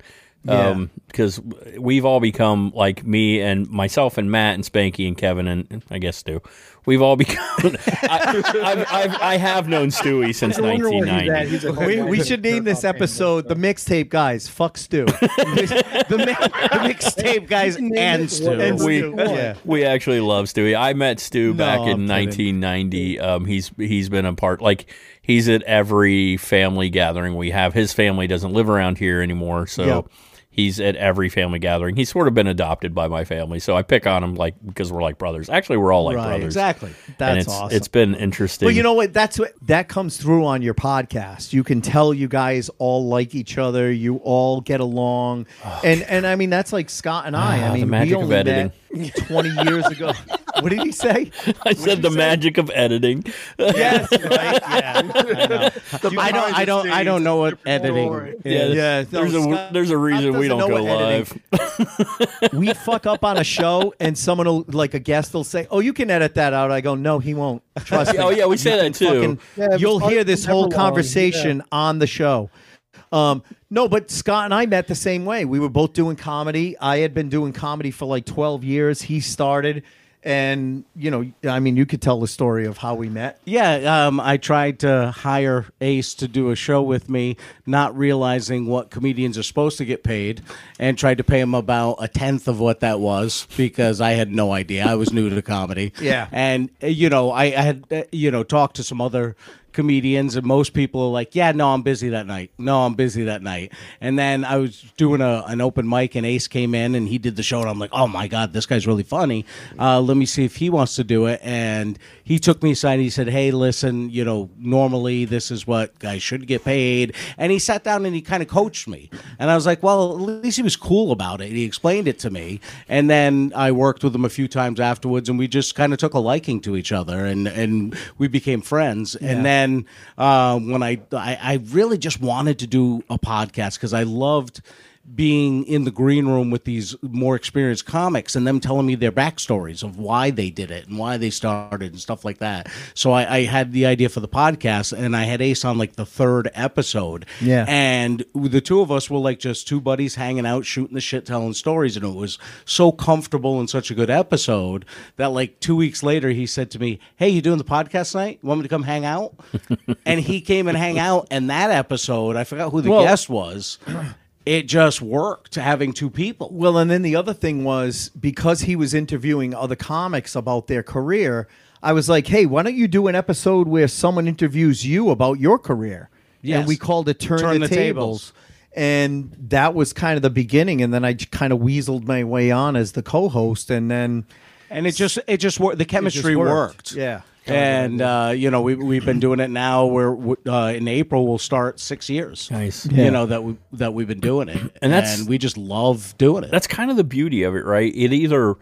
Speaker 1: Um, because we've all become like me and myself and Matt and Spanky and Kevin and and I guess Stu. We've all become. I, I've, I've, I have known Stewie since
Speaker 7: I wonder where he's at.
Speaker 1: 1990.
Speaker 7: He's like,
Speaker 5: We,
Speaker 7: "Oh,
Speaker 5: we
Speaker 7: why
Speaker 5: should name this episode the mixtape guys. Fuck Stu.
Speaker 6: the, mi- the mixtape guys and Stu.
Speaker 5: And
Speaker 1: We-
Speaker 5: Stu, yeah.
Speaker 1: We actually love Stewie. I met Stu
Speaker 5: No,
Speaker 1: back
Speaker 5: I'm
Speaker 1: in
Speaker 5: kidding.
Speaker 1: 1990. Um, he's he's been a part like he's at every family gathering we have. His family doesn't live around here anymore, so
Speaker 5: Yep.
Speaker 1: He's at every family gathering. He's sort of been adopted by my family, so I pick on him like because we're like brothers. Actually, we're all like
Speaker 5: Right,
Speaker 1: brothers.
Speaker 6: Exactly.
Speaker 5: That's and
Speaker 1: it's,
Speaker 5: awesome.
Speaker 1: It's been interesting.
Speaker 5: Well, you know what? That's what that comes through on your podcast. You can tell you guys all like each other. You all get along, and and I mean that's like Scott and I.
Speaker 1: Ah,
Speaker 5: I
Speaker 1: the
Speaker 5: mean,
Speaker 1: magic
Speaker 5: we
Speaker 1: of
Speaker 5: only
Speaker 1: editing.
Speaker 5: met twenty years ago. what did he say?
Speaker 1: I said the magic of editing.
Speaker 5: Yes, right. Yeah, I know.
Speaker 6: I don't. I don't. I don't know what editing.
Speaker 1: Yeah,
Speaker 5: Yeah, no,
Speaker 1: there's a
Speaker 5: Scott-
Speaker 1: there's a reason we don't go
Speaker 5: what
Speaker 1: live.
Speaker 5: editing- we fuck up on a show, and someone will like a guest will say, "Oh, you can edit that out." I go, "No, he won't." Trust oh, me.
Speaker 1: Oh, yeah, we say that too.
Speaker 5: fucking-
Speaker 7: Yeah,
Speaker 5: you'll hear this whole
Speaker 7: long,
Speaker 5: conversation on the show. Um, no, but Scott and I met the same way. We were both doing comedy. I had been doing comedy for like twelve years. He started, and you know, I mean, you could tell the story of how we met.
Speaker 6: Yeah, um, I tried to hire Ace to do a show with me, not realizing what comedians are supposed to get paid, and tried to pay him about a tenth of what that was because I had no idea. I was new to comedy.
Speaker 5: Yeah.
Speaker 6: and you know, I, I had uh, you know talked to some other comedians and most people are like yeah no i'm busy that night. No i'm busy that night. And then i was doing a, an open mic and ace came in and he did the show and i'm like oh my god this guy's really funny. Uh, let me see if he wants to do it. And he took me aside and he said hey listen you know normally this is what guys should get paid. And he sat down and he kind of coached me. And i was like well at least he was cool about it. He explained it to me. And then i worked with him a few times afterwards and we just kind of took a liking to each other and and we became friends. And then uh, when I, I I really just wanted to do a podcast because I loved being in the green room with these more experienced comics and them telling me their backstories of why they did it and why they started and stuff like that. So I, I had the idea for the podcast and I had Ace on like the third episode.
Speaker 5: Yeah.
Speaker 6: And the two of us were like just two buddies hanging out, shooting the shit, telling stories. And it was so comfortable and such a good episode that like two weeks later, he said to me, Hey, you doing the podcast tonight? You want me to come hang out? and he came and hang out. And that episode, I forgot who the
Speaker 5: Well-
Speaker 6: guest was. It just worked having two people.
Speaker 5: Well, and then the other thing was because he was interviewing other comics about their career, I was like, hey, why don't you do an episode where someone interviews you about your career?
Speaker 6: Yes.
Speaker 5: And we called it Turn,
Speaker 6: Turn
Speaker 5: the,
Speaker 6: the
Speaker 5: tables. And that was kind of the beginning. And then I kind of weaseled my way on as the co host. And then
Speaker 6: And it just it just worked. The chemistry
Speaker 5: worked.
Speaker 6: worked.
Speaker 5: Yeah.
Speaker 6: And uh, you know we we've been doing it now. We're uh, in April we'll start six years.
Speaker 1: Nice.
Speaker 5: Yeah.
Speaker 6: You know that we that we've been doing it,
Speaker 1: And that's-
Speaker 6: we just love doing it.
Speaker 1: That's kind of the beauty of it, right? It either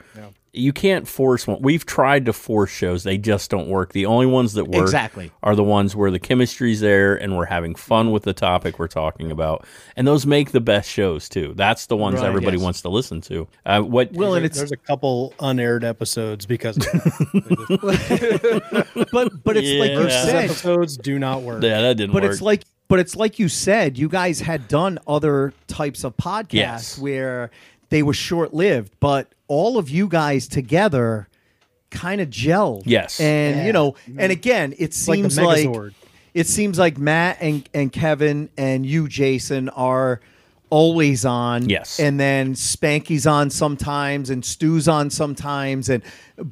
Speaker 1: you can't force one. We've tried to force shows; they just don't work. The only ones that work
Speaker 6: Exactly.
Speaker 1: are the ones where the chemistry's there and we're having fun with the topic we're talking about, and those make the best shows too. That's the ones
Speaker 5: Right.
Speaker 1: everybody
Speaker 5: Yes.
Speaker 1: wants to listen to. Uh, what?
Speaker 5: Well, and it's
Speaker 7: There's a couple unaired episodes because
Speaker 5: but but it's like you said,
Speaker 7: episodes do not work.
Speaker 1: yeah, that didn't
Speaker 5: but
Speaker 1: work.
Speaker 5: it's like but it's like you said you guys had done other types of podcasts
Speaker 1: Yes.
Speaker 5: where they were short-lived but all of you guys together kind of gelled
Speaker 1: Yes.
Speaker 5: and you know and again it
Speaker 7: like
Speaker 5: seems like,
Speaker 7: Megazord.
Speaker 5: it seems like matt and, and kevin and you jason are always on
Speaker 1: Yes.
Speaker 5: and then spanky's on sometimes and stu's on sometimes and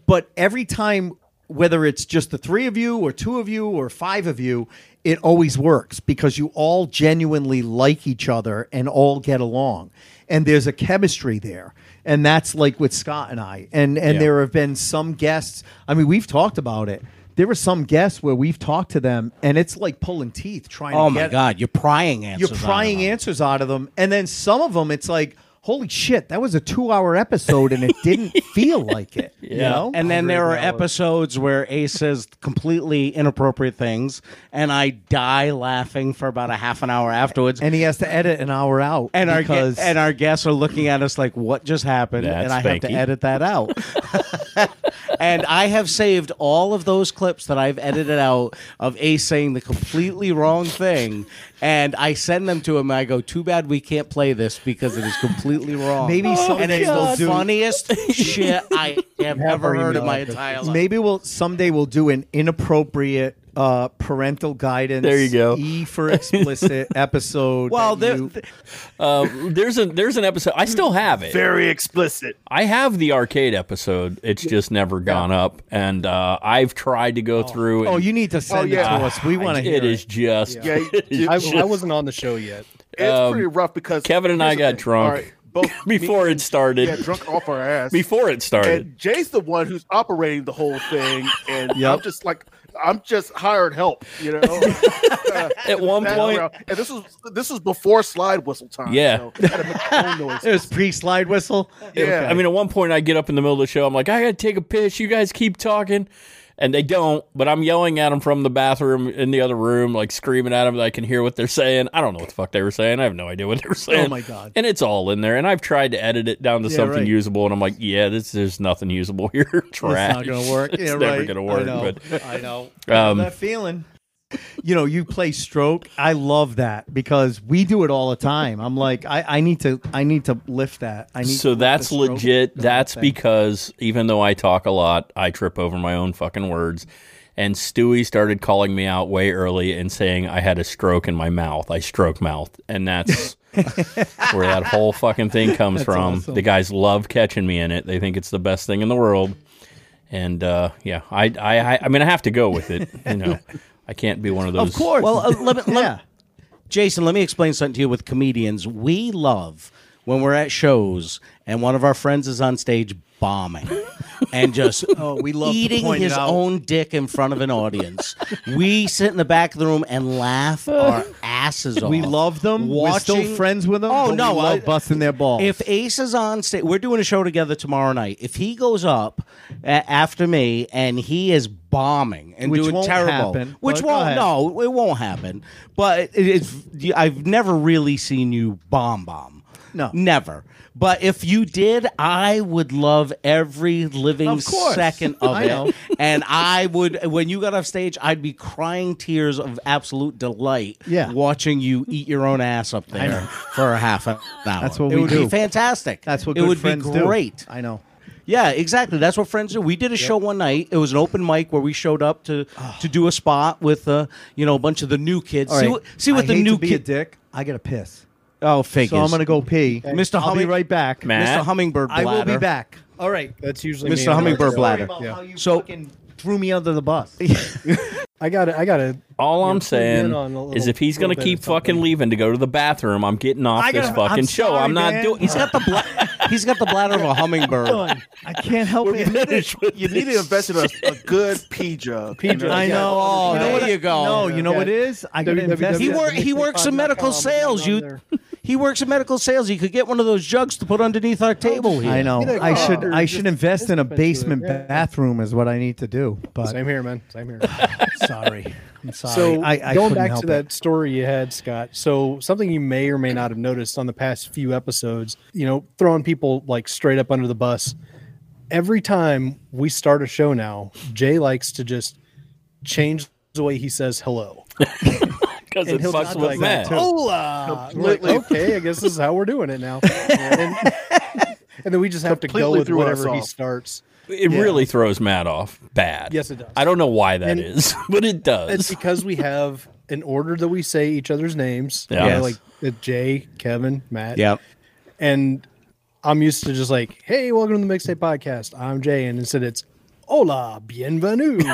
Speaker 5: but every time whether it's just the three of you or two of you or five of you it always works because you all genuinely like each other and all get along. And there's a chemistry there. And that's like with scott and i. And and
Speaker 1: Yeah.
Speaker 5: there have been some guests. I mean we've talked about it. There were some guests where we've talked to them and it's like pulling teeth trying
Speaker 6: oh
Speaker 5: to
Speaker 6: my
Speaker 5: get
Speaker 6: god, you're prying answers.
Speaker 5: you're
Speaker 6: out of
Speaker 5: prying answers out of them. And then some of them it's like holy shit that was a two hour episode and it didn't feel like it you
Speaker 1: Yeah.
Speaker 5: know
Speaker 6: And then there are
Speaker 7: hours.
Speaker 6: episodes where Ace says completely inappropriate things, and I die laughing for about a half an hour afterwards.
Speaker 5: and he has to edit an hour out
Speaker 6: and our
Speaker 5: because
Speaker 6: and our guests are looking at us like, "What just happened?"
Speaker 1: That's
Speaker 6: and I have to
Speaker 1: Spanky.
Speaker 6: edit that out. and I have saved all of those clips that I've edited out of Ace saying the completely wrong thing, and I send them to him. And I go, "Too bad we can't play this because it is completely wrong."
Speaker 5: Maybe
Speaker 6: and
Speaker 5: someday
Speaker 6: it's
Speaker 5: we'll
Speaker 6: the funniest shit I have ever heard in my entire life.
Speaker 5: maybe we'll someday we'll do an inappropriate uh parental guidance
Speaker 1: There you go.
Speaker 5: e for explicit episode
Speaker 6: Well, there,
Speaker 5: you-
Speaker 1: Uh, there's a there's an episode. I still have it.
Speaker 9: Very explicit.
Speaker 1: I have the arcade episode. It's just never gone up, and uh, I've tried to go through. And, oh
Speaker 5: you need to send
Speaker 9: yeah.
Speaker 5: it to us we want to hear
Speaker 1: It is just.
Speaker 9: Yeah,
Speaker 1: it is
Speaker 7: I,
Speaker 1: just-
Speaker 7: I wasn't on the show yet.
Speaker 9: It's
Speaker 1: Um,
Speaker 9: pretty rough because
Speaker 1: Kevin and I got
Speaker 9: thing.
Speaker 1: drunk
Speaker 9: both
Speaker 1: before
Speaker 9: me-
Speaker 1: it started.
Speaker 9: Yeah, drunk off our ass.
Speaker 1: Before it started.
Speaker 9: and Jay's the one who's operating the whole thing, and
Speaker 5: Yep.
Speaker 9: I'm just like I'm just hired help, you know.
Speaker 1: At one point,
Speaker 9: around- and this was this was before slide whistle time.
Speaker 1: Yeah.
Speaker 9: so I had to make phone noises.
Speaker 5: it was pre-slide whistle
Speaker 9: Yeah.
Speaker 1: I mean, at one point, I get up in the middle of the show. I'm like, I got to take a piss. You guys keep talking. And they don't, but I'm yelling at them from the bathroom in the other room, like screaming at them that I can hear what they're saying. I don't know what the fuck they were saying. I have no idea what they were saying.
Speaker 5: Oh, my God.
Speaker 1: And it's all in there. And I've tried to edit it down to
Speaker 5: Yeah,
Speaker 1: something
Speaker 5: right.
Speaker 1: usable. And I'm like, yeah, this there's nothing usable here. Trash.
Speaker 5: It's not gonna work.
Speaker 1: It's
Speaker 5: yeah,
Speaker 1: never
Speaker 5: right.
Speaker 1: gonna
Speaker 5: I
Speaker 1: work.
Speaker 5: know.
Speaker 1: But
Speaker 5: I know.
Speaker 1: Um,
Speaker 5: that feeling. You know, you play stroke. I love that because we do it all the time. I'm like, I, I need to, I need to lift that. I need. to
Speaker 1: so that's legit. That's because even though I talk a lot, I trip over my own fucking words. And Stewie started calling me out way early and saying I had a stroke in my mouth. I stroke mouth, and that's where that whole fucking thing comes from.
Speaker 5: awesome.
Speaker 1: The guys love catching me in it. They think it's the best thing in the world. And uh, yeah, I, I, I, I mean, I have to go with it. You know, I can't be one of those.
Speaker 5: Of course.
Speaker 6: Well, uh, let me, let-
Speaker 5: yeah.
Speaker 6: Jason, let me explain something to you with comedians. We love when we're at shows and one of our friends is on stage bombing and just
Speaker 5: Oh, we love
Speaker 6: eating his own dick in front of an audience. we sit in the back of the room and laugh our asses off.
Speaker 5: We love them. We're still friends with them.
Speaker 6: Oh, no,
Speaker 5: we love
Speaker 6: I-
Speaker 5: busting their balls.
Speaker 6: If Ace is on stage, we're doing a show together tomorrow night. If he goes up after me and he is bombing and
Speaker 5: Which
Speaker 6: doing
Speaker 5: won't
Speaker 6: terrible,
Speaker 5: happen,
Speaker 6: which won't no, it won't happen. But it, it's I've never really seen you bomb bomb.
Speaker 5: No.
Speaker 6: never. But if you did, I would love every living
Speaker 5: Of course.
Speaker 6: second of
Speaker 5: I
Speaker 6: it.
Speaker 5: know.
Speaker 6: And I would, when you got off stage, I'd be crying tears of absolute delight.
Speaker 5: Yeah.
Speaker 6: watching you eat your own ass up there for a half an hour.
Speaker 5: That's what
Speaker 6: it
Speaker 5: we
Speaker 6: would
Speaker 5: do.
Speaker 6: be fantastic.
Speaker 5: That's what
Speaker 6: it
Speaker 5: good
Speaker 6: would
Speaker 5: friends
Speaker 6: be
Speaker 5: do.
Speaker 6: great.
Speaker 5: I know.
Speaker 6: Yeah, exactly. That's what friends do. We did a show one night. It was an open mic where we showed up to to do a spot with uh, you know a bunch of the new kids.
Speaker 5: All
Speaker 6: see
Speaker 5: right.
Speaker 6: what see what
Speaker 5: I
Speaker 6: the
Speaker 5: hate
Speaker 6: new
Speaker 5: to be a
Speaker 6: kid.
Speaker 5: dick. I gotta piss.
Speaker 6: Oh, figures.
Speaker 5: So I'm gonna go pee.
Speaker 6: Mr.
Speaker 5: I'll be
Speaker 6: Humming-
Speaker 5: right back.
Speaker 1: Matt?
Speaker 6: Mr. Hummingbird
Speaker 5: I
Speaker 6: bladder.
Speaker 5: will be back. All right.
Speaker 7: That's usually me
Speaker 6: Mr.
Speaker 7: and
Speaker 6: Hummingbird
Speaker 7: Alex.
Speaker 6: bladder.
Speaker 5: About
Speaker 7: Yeah.
Speaker 5: how you
Speaker 6: So-
Speaker 5: fucking threw me under the bus.
Speaker 7: I got it. I got it.
Speaker 1: All I'm
Speaker 7: Yeah, in
Speaker 1: saying
Speaker 7: on a little-
Speaker 1: is if he's gonna
Speaker 7: bit
Speaker 1: keep
Speaker 7: of something.
Speaker 1: fucking leaving to go to the bathroom, I'm getting off this
Speaker 5: gotta-
Speaker 1: fucking
Speaker 5: I'm
Speaker 1: show.
Speaker 5: sorry,
Speaker 1: I'm not
Speaker 5: man.
Speaker 1: doing.
Speaker 6: He's got the bla- he's got the bladder of a hummingbird.
Speaker 5: I can't help
Speaker 9: You
Speaker 5: it.
Speaker 9: need, to, you need to invest in a, a good pee jug. Pee
Speaker 7: jug.
Speaker 5: I know.
Speaker 6: Oh,
Speaker 5: You know
Speaker 6: there
Speaker 5: what-
Speaker 6: you go.
Speaker 5: No, you know
Speaker 7: Yeah.
Speaker 5: what it is? I gotta
Speaker 7: www.
Speaker 5: invest.
Speaker 6: He
Speaker 7: Yeah,
Speaker 6: work. He works in medical sales.
Speaker 7: on
Speaker 6: You.
Speaker 7: There.
Speaker 6: He works in medical sales. He could get one of those jugs to put underneath our table here.
Speaker 5: I know.
Speaker 7: Get a
Speaker 5: I
Speaker 7: car.
Speaker 5: should. I should invest in a
Speaker 7: dispense with it.
Speaker 5: basement
Speaker 7: Yeah.
Speaker 5: bathroom. Is what I need to do. But
Speaker 7: Same here, man. Same here.
Speaker 5: sorry. I'm sorry.
Speaker 7: So
Speaker 5: I, I
Speaker 7: going back
Speaker 5: help
Speaker 7: to
Speaker 5: it.
Speaker 7: that story you had, Scott. So something you may or may not have noticed on the past few episodes, you know, throwing people like straight up under the bus. Every time we start a show now, Jay likes to just change the way he says hello.
Speaker 1: Because it
Speaker 7: And he'll
Speaker 1: fucks
Speaker 7: just
Speaker 1: with
Speaker 7: like,
Speaker 1: Matt.
Speaker 7: Hola. We're like, okay, I guess this is how we're doing it now. and, and then we just have to go
Speaker 9: Completely
Speaker 7: with whatever he starts.
Speaker 1: It really throws Matt off bad.
Speaker 7: Yes, it does.
Speaker 1: I don't know why that
Speaker 7: And-
Speaker 1: is, but it does.
Speaker 7: It's because we have an order that we say each other's names.
Speaker 1: Yeah.
Speaker 7: You know, like uh, Jay, Kevin, Matt.
Speaker 6: Yep.
Speaker 7: And I'm used to just like, hey, welcome to the Mixtape Podcast. I'm Jay. And instead it's, hola, bienvenue. this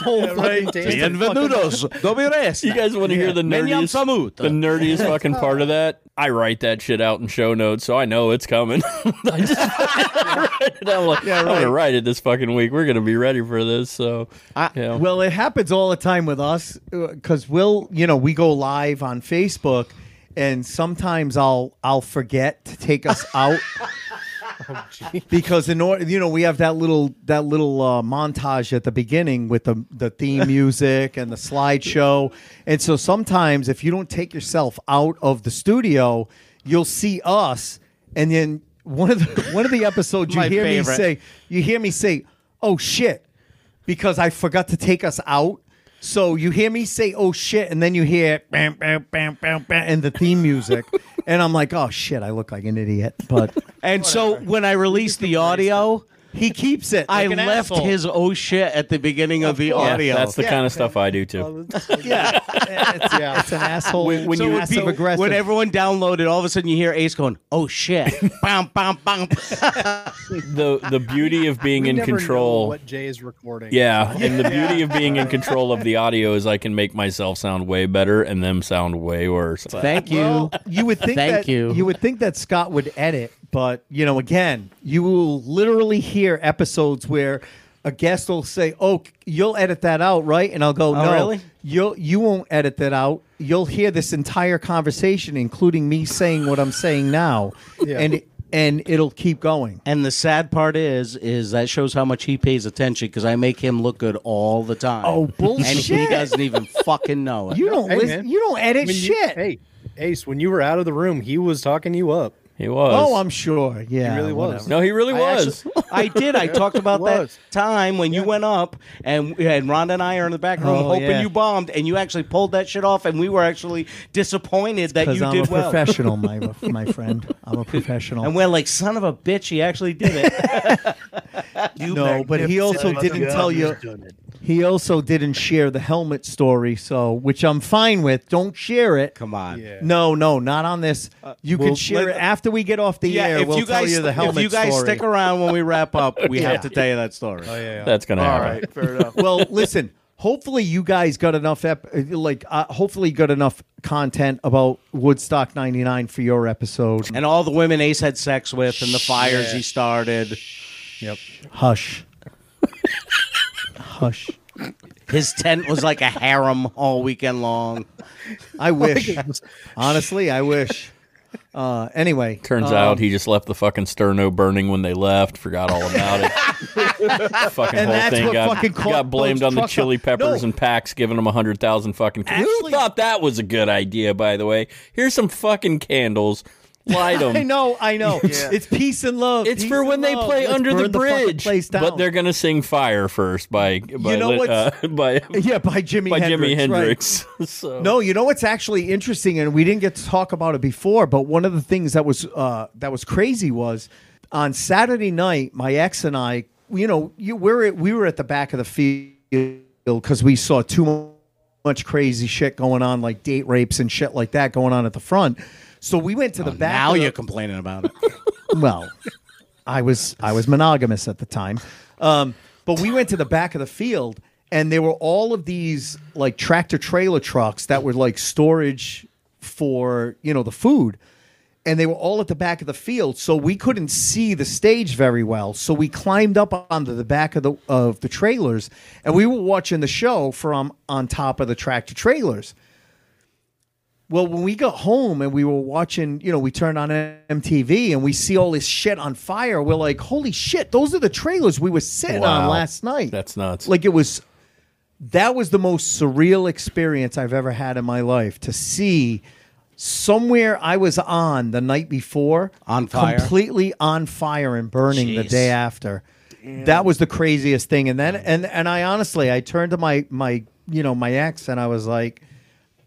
Speaker 7: whole fucking dance.
Speaker 6: Bienvenidos. Dobre resta.
Speaker 1: You guys want to hear the nerdiest, the nerdiest fucking part of that? I write that shit out in show notes, so I know it's coming. I just write it out. Like, I'm gonna write it this fucking week. We're gonna be ready for this. So, yeah.
Speaker 5: Well, it happens all the time with us uh, because we'll, you know, we go live on Facebook, and sometimes I'll I'll forget to take us out because in order, you know, we have that little that little uh, montage at the beginning with the the theme music and the slideshow, and so sometimes if you don't take yourself out of the studio, you'll see us, and then one of the one of the episodes you hear
Speaker 6: favorite.
Speaker 5: me say, you hear me say, "Oh shit." because I forgot to take us out. So you hear me say, "Oh shit," and then you hear bam, bam, bam, bam, bam, and the theme music, and I'm like, "Oh shit," I look like an idiot. But
Speaker 6: And so when I released the audio,
Speaker 5: he keeps it.
Speaker 6: I
Speaker 5: like an
Speaker 6: left
Speaker 5: asshole.
Speaker 6: his oh shit at the beginning of the
Speaker 1: Yeah,
Speaker 6: audio.
Speaker 1: that's the
Speaker 5: Yeah.
Speaker 1: kind of stuff I do too.
Speaker 5: yeah, it's, it's an asshole.
Speaker 1: When- when
Speaker 6: So
Speaker 1: you-
Speaker 6: when
Speaker 5: passive
Speaker 6: people-
Speaker 5: aggressive.
Speaker 6: When everyone downloaded, all of a sudden you hear Ace going, "Oh shit!" bam, bam, bam.
Speaker 1: the the beauty of being
Speaker 7: We
Speaker 1: in
Speaker 7: never know
Speaker 1: control.
Speaker 7: what Jay is recording.
Speaker 1: Yeah, and the beauty of being in control of the audio is I can make myself sound way better and them sound way worse.
Speaker 6: Thank you.
Speaker 5: Well, you would think
Speaker 6: Thank
Speaker 5: that
Speaker 6: you.
Speaker 5: would think that Scott would edit, but you know, again, you will literally hear episodes where a guest will say, "Oh, you'll edit that out, right?" And I'll go, oh, "No,
Speaker 6: really?
Speaker 5: you'll you won't edit that out. You'll hear this entire conversation, including me saying what I'm saying now,
Speaker 7: Yeah.
Speaker 5: and and it'll keep going."
Speaker 6: And the sad part is, is that shows how much he pays attention because I make him look good all the time.
Speaker 5: Oh,
Speaker 6: And he
Speaker 5: bullshit.
Speaker 6: doesn't even fucking know it.
Speaker 5: You don't
Speaker 7: Hey,
Speaker 5: listen.
Speaker 7: man.
Speaker 5: You don't edit
Speaker 7: When you-
Speaker 5: shit.
Speaker 7: hey, Ace, when you were out of the room, he was talking you up.
Speaker 1: He was.
Speaker 5: Oh, I'm sure. Yeah,
Speaker 7: He really was.
Speaker 5: whatever.
Speaker 1: no, he really
Speaker 6: I
Speaker 1: was.
Speaker 6: actually- I did. I talked about that
Speaker 9: Was.
Speaker 6: time when you went up and and Rhonda and I are in the back room
Speaker 5: Oh,
Speaker 6: hoping
Speaker 5: yeah.
Speaker 6: you bombed, and you actually pulled that shit off, and we were actually disappointed that
Speaker 5: Because
Speaker 6: you
Speaker 5: I'm
Speaker 6: did
Speaker 5: a
Speaker 6: well.
Speaker 5: professional, my my friend. I'm a professional.
Speaker 6: And we're like, son of a bitch, he actually did it.
Speaker 5: You no, but he also didn't tell you. He also didn't share the helmet story, so which I'm fine with. Don't share it.
Speaker 6: Come on.
Speaker 7: Yeah.
Speaker 5: No, no, not on this. You
Speaker 6: well,
Speaker 5: can share it after we get off the air.
Speaker 6: if
Speaker 5: we'll
Speaker 6: you guys,
Speaker 5: tell you the helmet
Speaker 6: if you guys
Speaker 5: story.
Speaker 6: stick around when we wrap up, we
Speaker 5: Yeah.
Speaker 6: have to tell you that story.
Speaker 7: Oh, yeah, yeah.
Speaker 1: That's gonna
Speaker 9: All
Speaker 1: happen.
Speaker 9: right, fair enough.
Speaker 5: well, listen. Hopefully, you guys got enough. Ep- like, uh, hopefully, you got enough content about Woodstock '99 for your episode.
Speaker 6: And all the women Ace had sex with, and the fires he started.
Speaker 7: Yep.
Speaker 5: Hush, hush.
Speaker 6: His tent was like a harem all weekend long.
Speaker 5: I wish. Honestly, I wish. Uh, anyway,
Speaker 1: Turns
Speaker 5: um,
Speaker 1: out he just left the fucking sterno burning when they left. Forgot all about it. fucking
Speaker 5: And
Speaker 1: whole
Speaker 5: that's
Speaker 1: thing
Speaker 5: what
Speaker 1: got,
Speaker 5: fucking
Speaker 1: got blamed on the chili peppers
Speaker 5: No.
Speaker 1: and PAX giving them a hundred thousand fucking. Who thought that was a good idea? By the way, here's some fucking candles. Light them.
Speaker 5: I know, I know. It's peace and love.
Speaker 1: It's
Speaker 5: peace
Speaker 1: for when they
Speaker 5: love.
Speaker 1: play
Speaker 5: Let's
Speaker 1: under the
Speaker 5: burn fucking
Speaker 1: bridge,
Speaker 5: place down.
Speaker 1: but they're gonna sing "Fire" first by by
Speaker 5: know
Speaker 1: lit-
Speaker 5: what's-
Speaker 1: uh, by
Speaker 5: yeah by Jimi
Speaker 1: by
Speaker 5: Hendrix.
Speaker 1: Jimi
Speaker 5: right.
Speaker 1: Hendrix. so.
Speaker 5: No, you know what's actually interesting, and we didn't get to talk about it before. But one of the things that was uh, that was crazy was on Saturday night, my ex and I, you know, you we're at, we were at the back of the field because we saw too much crazy shit going on, like date rapes and shit like that going on at the front. So we went to the back.
Speaker 6: now
Speaker 5: of the-
Speaker 6: you're complaining about it.
Speaker 5: well, I was I was monogamous at the time, um, but we went to the back of the field, and there were all of these like tractor trailer trucks that were like storage for you know the food, and they were all at the back of the field, so we couldn't see the stage very well. So we climbed up onto the back of the of the trailers, and we were watching the show from on top of the tractor trailers. Well, when we got home and we were watching, you know, we turned on MTV and we see all this shit on fire. We're like, holy shit, those are the trailers we were sitting on last night.
Speaker 1: That's nuts.
Speaker 5: Like it was, that was the most surreal experience I've ever had in my life to see somewhere I was on the night before
Speaker 6: On fire?
Speaker 5: completely on fire and burning the
Speaker 6: Jeez.
Speaker 5: day after. That was the craziest thing. And then, and, and I honestly, I turned to my, my, you know, my ex and I was like,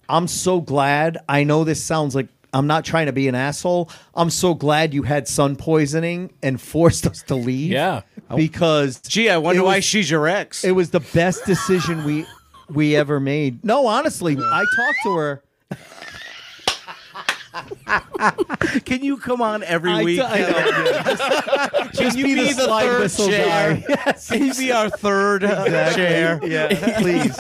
Speaker 5: I'm so glad. I know this sounds like I'm not trying to be an asshole. I'm so glad you had sun poisoning and forced us to leave.
Speaker 1: Yeah.
Speaker 5: Because
Speaker 6: Gee, I wonder
Speaker 5: it
Speaker 6: why she's your ex.
Speaker 5: it was the best decision we we ever made. No, honestly, I talked to her.
Speaker 6: Can you come on every
Speaker 5: I
Speaker 6: week?
Speaker 5: t- I know, yeah.
Speaker 6: Can you
Speaker 5: be
Speaker 6: be,
Speaker 5: the
Speaker 6: the, third chair?
Speaker 5: guy. Yes,
Speaker 6: Can you be our third uh, chair?
Speaker 5: Yeah, please.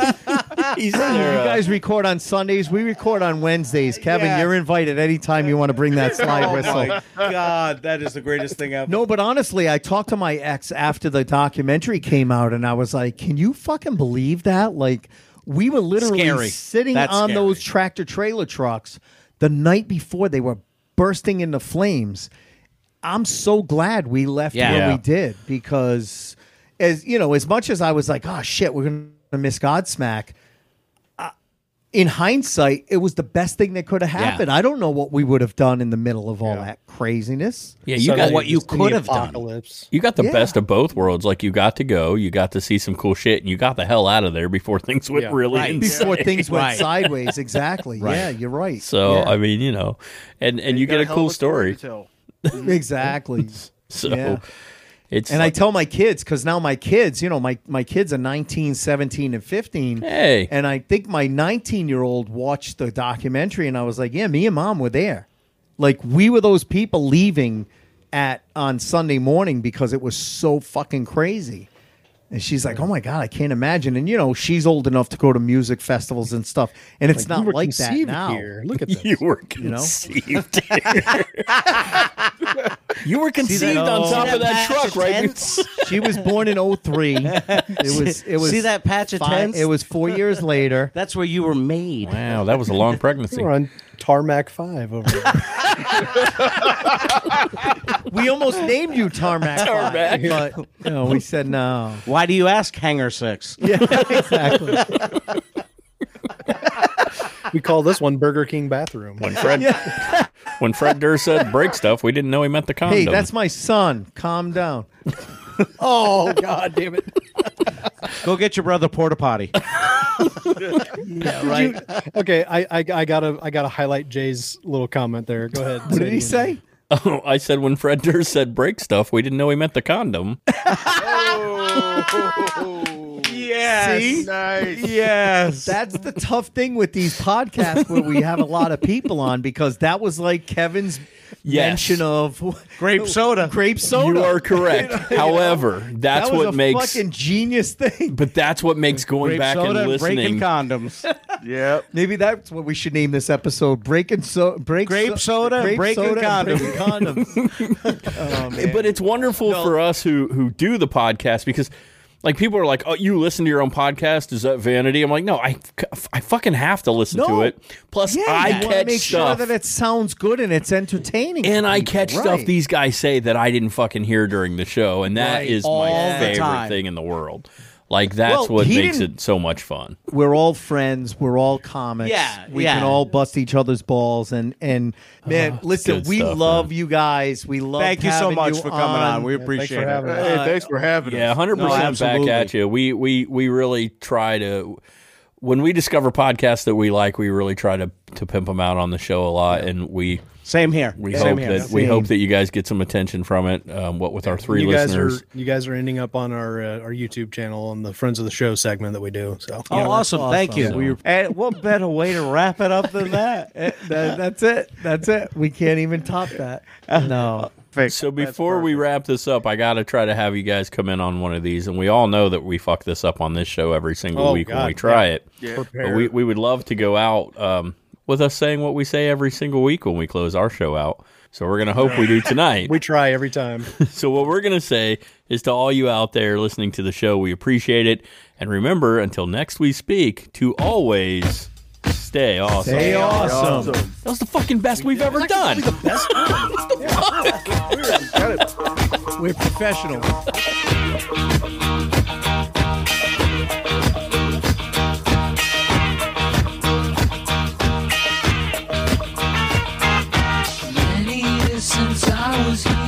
Speaker 1: He's
Speaker 5: you
Speaker 1: uh,
Speaker 5: guys record on Sundays. We record on Wednesdays. Kevin,
Speaker 6: Yeah.
Speaker 5: you're invited anytime you want to bring that slide
Speaker 6: Oh
Speaker 5: whistle.
Speaker 6: my god, that is the greatest thing ever.
Speaker 5: No, but honestly, I talked to my ex after the documentary came out, and I was like, "Can you fucking believe that? Like, we were literally
Speaker 6: Scary.
Speaker 5: sitting
Speaker 6: That's
Speaker 5: on
Speaker 6: scary.
Speaker 5: those tractor trailer trucks the night before they were bursting into flames. I'm so glad we left
Speaker 6: Yeah.
Speaker 5: where
Speaker 1: Yeah.
Speaker 5: we did because, as you know, as much as I was like, "Oh shit, we're gonna miss Godsmack." In hindsight, it was the best thing that could have happened. I don't know what we would have done in the middle of all that craziness.
Speaker 1: yeah, you
Speaker 7: Suddenly
Speaker 1: got
Speaker 6: what you could
Speaker 7: the
Speaker 6: have done.
Speaker 7: apocalypse.
Speaker 1: You got the
Speaker 5: Yeah.
Speaker 1: best of both worlds. Like you got to go, you got to see some cool shit, and you got the hell out of there before things went
Speaker 7: Yeah.
Speaker 1: really
Speaker 6: Right.
Speaker 1: insane.
Speaker 5: before things went
Speaker 6: Right.
Speaker 5: sideways. Exactly. Yeah, you're right.
Speaker 1: So
Speaker 5: Yeah.
Speaker 1: I mean, you know, and and you,
Speaker 9: got
Speaker 1: get a
Speaker 9: hell
Speaker 1: cool
Speaker 9: of story
Speaker 1: story.
Speaker 9: to tell.
Speaker 5: exactly.
Speaker 1: So
Speaker 5: Yeah.
Speaker 1: It's
Speaker 5: And I tell my kids because now my kids, you know, my my kids are 19, 17, and 15.
Speaker 1: Hey.
Speaker 5: And I think my 19 year old watched the documentary, and I was like, yeah, me and mom were there. Like we were those people leaving at on Sunday morning because it was so fucking crazy. And she's like, "Oh my god, I can't imagine." And you know, she's old enough to go to music festivals and stuff, and it's
Speaker 7: you
Speaker 5: not like that
Speaker 7: conceived
Speaker 5: now.
Speaker 7: Here. Look at this.
Speaker 1: you were
Speaker 5: know?
Speaker 1: conceived. you were conceived on
Speaker 5: oh.
Speaker 1: top of that truck,
Speaker 6: of
Speaker 1: right?
Speaker 5: She was born in 03. It was it was
Speaker 6: See that patch of
Speaker 5: five-
Speaker 6: tents?
Speaker 5: It was 4 years later.
Speaker 6: That's where you were made.
Speaker 1: Wow, that was a long pregnancy.
Speaker 7: We're on Tarmac Five over there.
Speaker 5: We almost named you Tarmac,
Speaker 1: Tarmac.
Speaker 5: but you know, we said no.
Speaker 6: Why do you ask Hanger Six?
Speaker 5: Yeah, exactly.
Speaker 7: we call this one Burger King bathroom.
Speaker 1: When Fred when Fred Durst said break stuff, we didn't know he meant the condom.
Speaker 5: Hey, that's my son. Calm down.
Speaker 7: Oh God, damn it!
Speaker 6: Go get your brother porta potty.
Speaker 5: Yeah, right.
Speaker 7: Okay, I, I I gotta I gotta highlight Jay's little comment there. Go ahead.
Speaker 5: What did he say?
Speaker 1: Oh, I said when Fred Durst said break stuff, we didn't know he meant the condom. Oh.
Speaker 6: Yes.
Speaker 5: See?
Speaker 9: Nice.
Speaker 6: Yes.
Speaker 5: That's the tough thing with these podcasts where we have a lot of people on because that was like Kevin's
Speaker 1: Yes.
Speaker 5: mention of
Speaker 6: Grape soda.
Speaker 5: Grape soda.
Speaker 1: You are correct. However, that's
Speaker 5: that was
Speaker 1: what
Speaker 5: a
Speaker 1: makes
Speaker 5: fucking genius thing.
Speaker 1: but that's what makes going
Speaker 6: Grape
Speaker 1: back
Speaker 6: soda
Speaker 1: and
Speaker 6: and breaking
Speaker 1: listening.
Speaker 6: condoms.
Speaker 9: Yep.
Speaker 5: Maybe that's what we should name this episode: breaking so break
Speaker 6: Grape soda,
Speaker 5: grape
Speaker 6: breaking
Speaker 5: soda,
Speaker 6: condoms.
Speaker 5: breaking condoms. oh, man.
Speaker 1: but it's wonderful for us who who do the podcast because Like people are like, "Oh, you listen to your own podcast? Is that vanity?" I'm like, "No, I, I fucking have to listen to it. Plus,
Speaker 5: Yeah,
Speaker 1: I catch
Speaker 5: make
Speaker 1: stuff,
Speaker 5: sure that it sounds good and it's entertaining.
Speaker 1: and I
Speaker 5: people.
Speaker 1: catch stuff these guys say that I didn't fucking hear during the show, and that
Speaker 5: Right.
Speaker 1: is
Speaker 6: All
Speaker 1: my favorite
Speaker 6: time.
Speaker 1: thing in the world. Like that's
Speaker 5: Well,
Speaker 1: what makes it so much fun.
Speaker 5: we're all friends. We're all comics.
Speaker 6: Yeah,
Speaker 5: we
Speaker 6: yeah.
Speaker 5: can all bust each other's balls. And and ah, man, listen, we
Speaker 1: stuff,
Speaker 5: love
Speaker 1: man.
Speaker 5: you guys. We love. You.
Speaker 6: Thank you so much
Speaker 5: you
Speaker 6: for coming on. We
Speaker 7: thanks
Speaker 6: appreciate
Speaker 7: for
Speaker 6: it.
Speaker 7: having.
Speaker 9: Hey, thanks for having us.
Speaker 1: Yeah, hundred
Speaker 6: No,
Speaker 1: percent back at you. We we we really try to when we discover podcasts that we like, we really try to to pimp them out on the show a lot, and we
Speaker 6: Same here.
Speaker 1: we
Speaker 6: Same
Speaker 1: hope
Speaker 6: here.
Speaker 1: that we
Speaker 5: Same.
Speaker 1: hope that you guys get some attention from it. Um, what with our three
Speaker 7: you guys
Speaker 1: listeners.
Speaker 7: are you guys are ending up on our uh, our YouTube channel on the Friends of the Show segment that we do. So
Speaker 6: Oh, awesome. Thank you.
Speaker 1: awesome.
Speaker 6: We
Speaker 5: And what better way to wrap it up than that? That- that's it. That's it. We can't even top that. No.
Speaker 1: So before we wrap this up, I got to try to have you guys come in on one of these, and we all know that we fuck this up on this show every single
Speaker 7: Oh,
Speaker 1: week when we try it.
Speaker 7: prepare.
Speaker 1: But we, we would love to go out um, with us saying what we say every single week when we close our show out. So we're gonna hope we do tonight.
Speaker 7: we try every time.
Speaker 1: so what we're gonna say is to all you out there listening to the show, we appreciate it, and remember until next we speak to always stay awesome.
Speaker 5: Stay awesome.
Speaker 1: That was the fucking best we've ever done. The best.
Speaker 5: We're professionals. you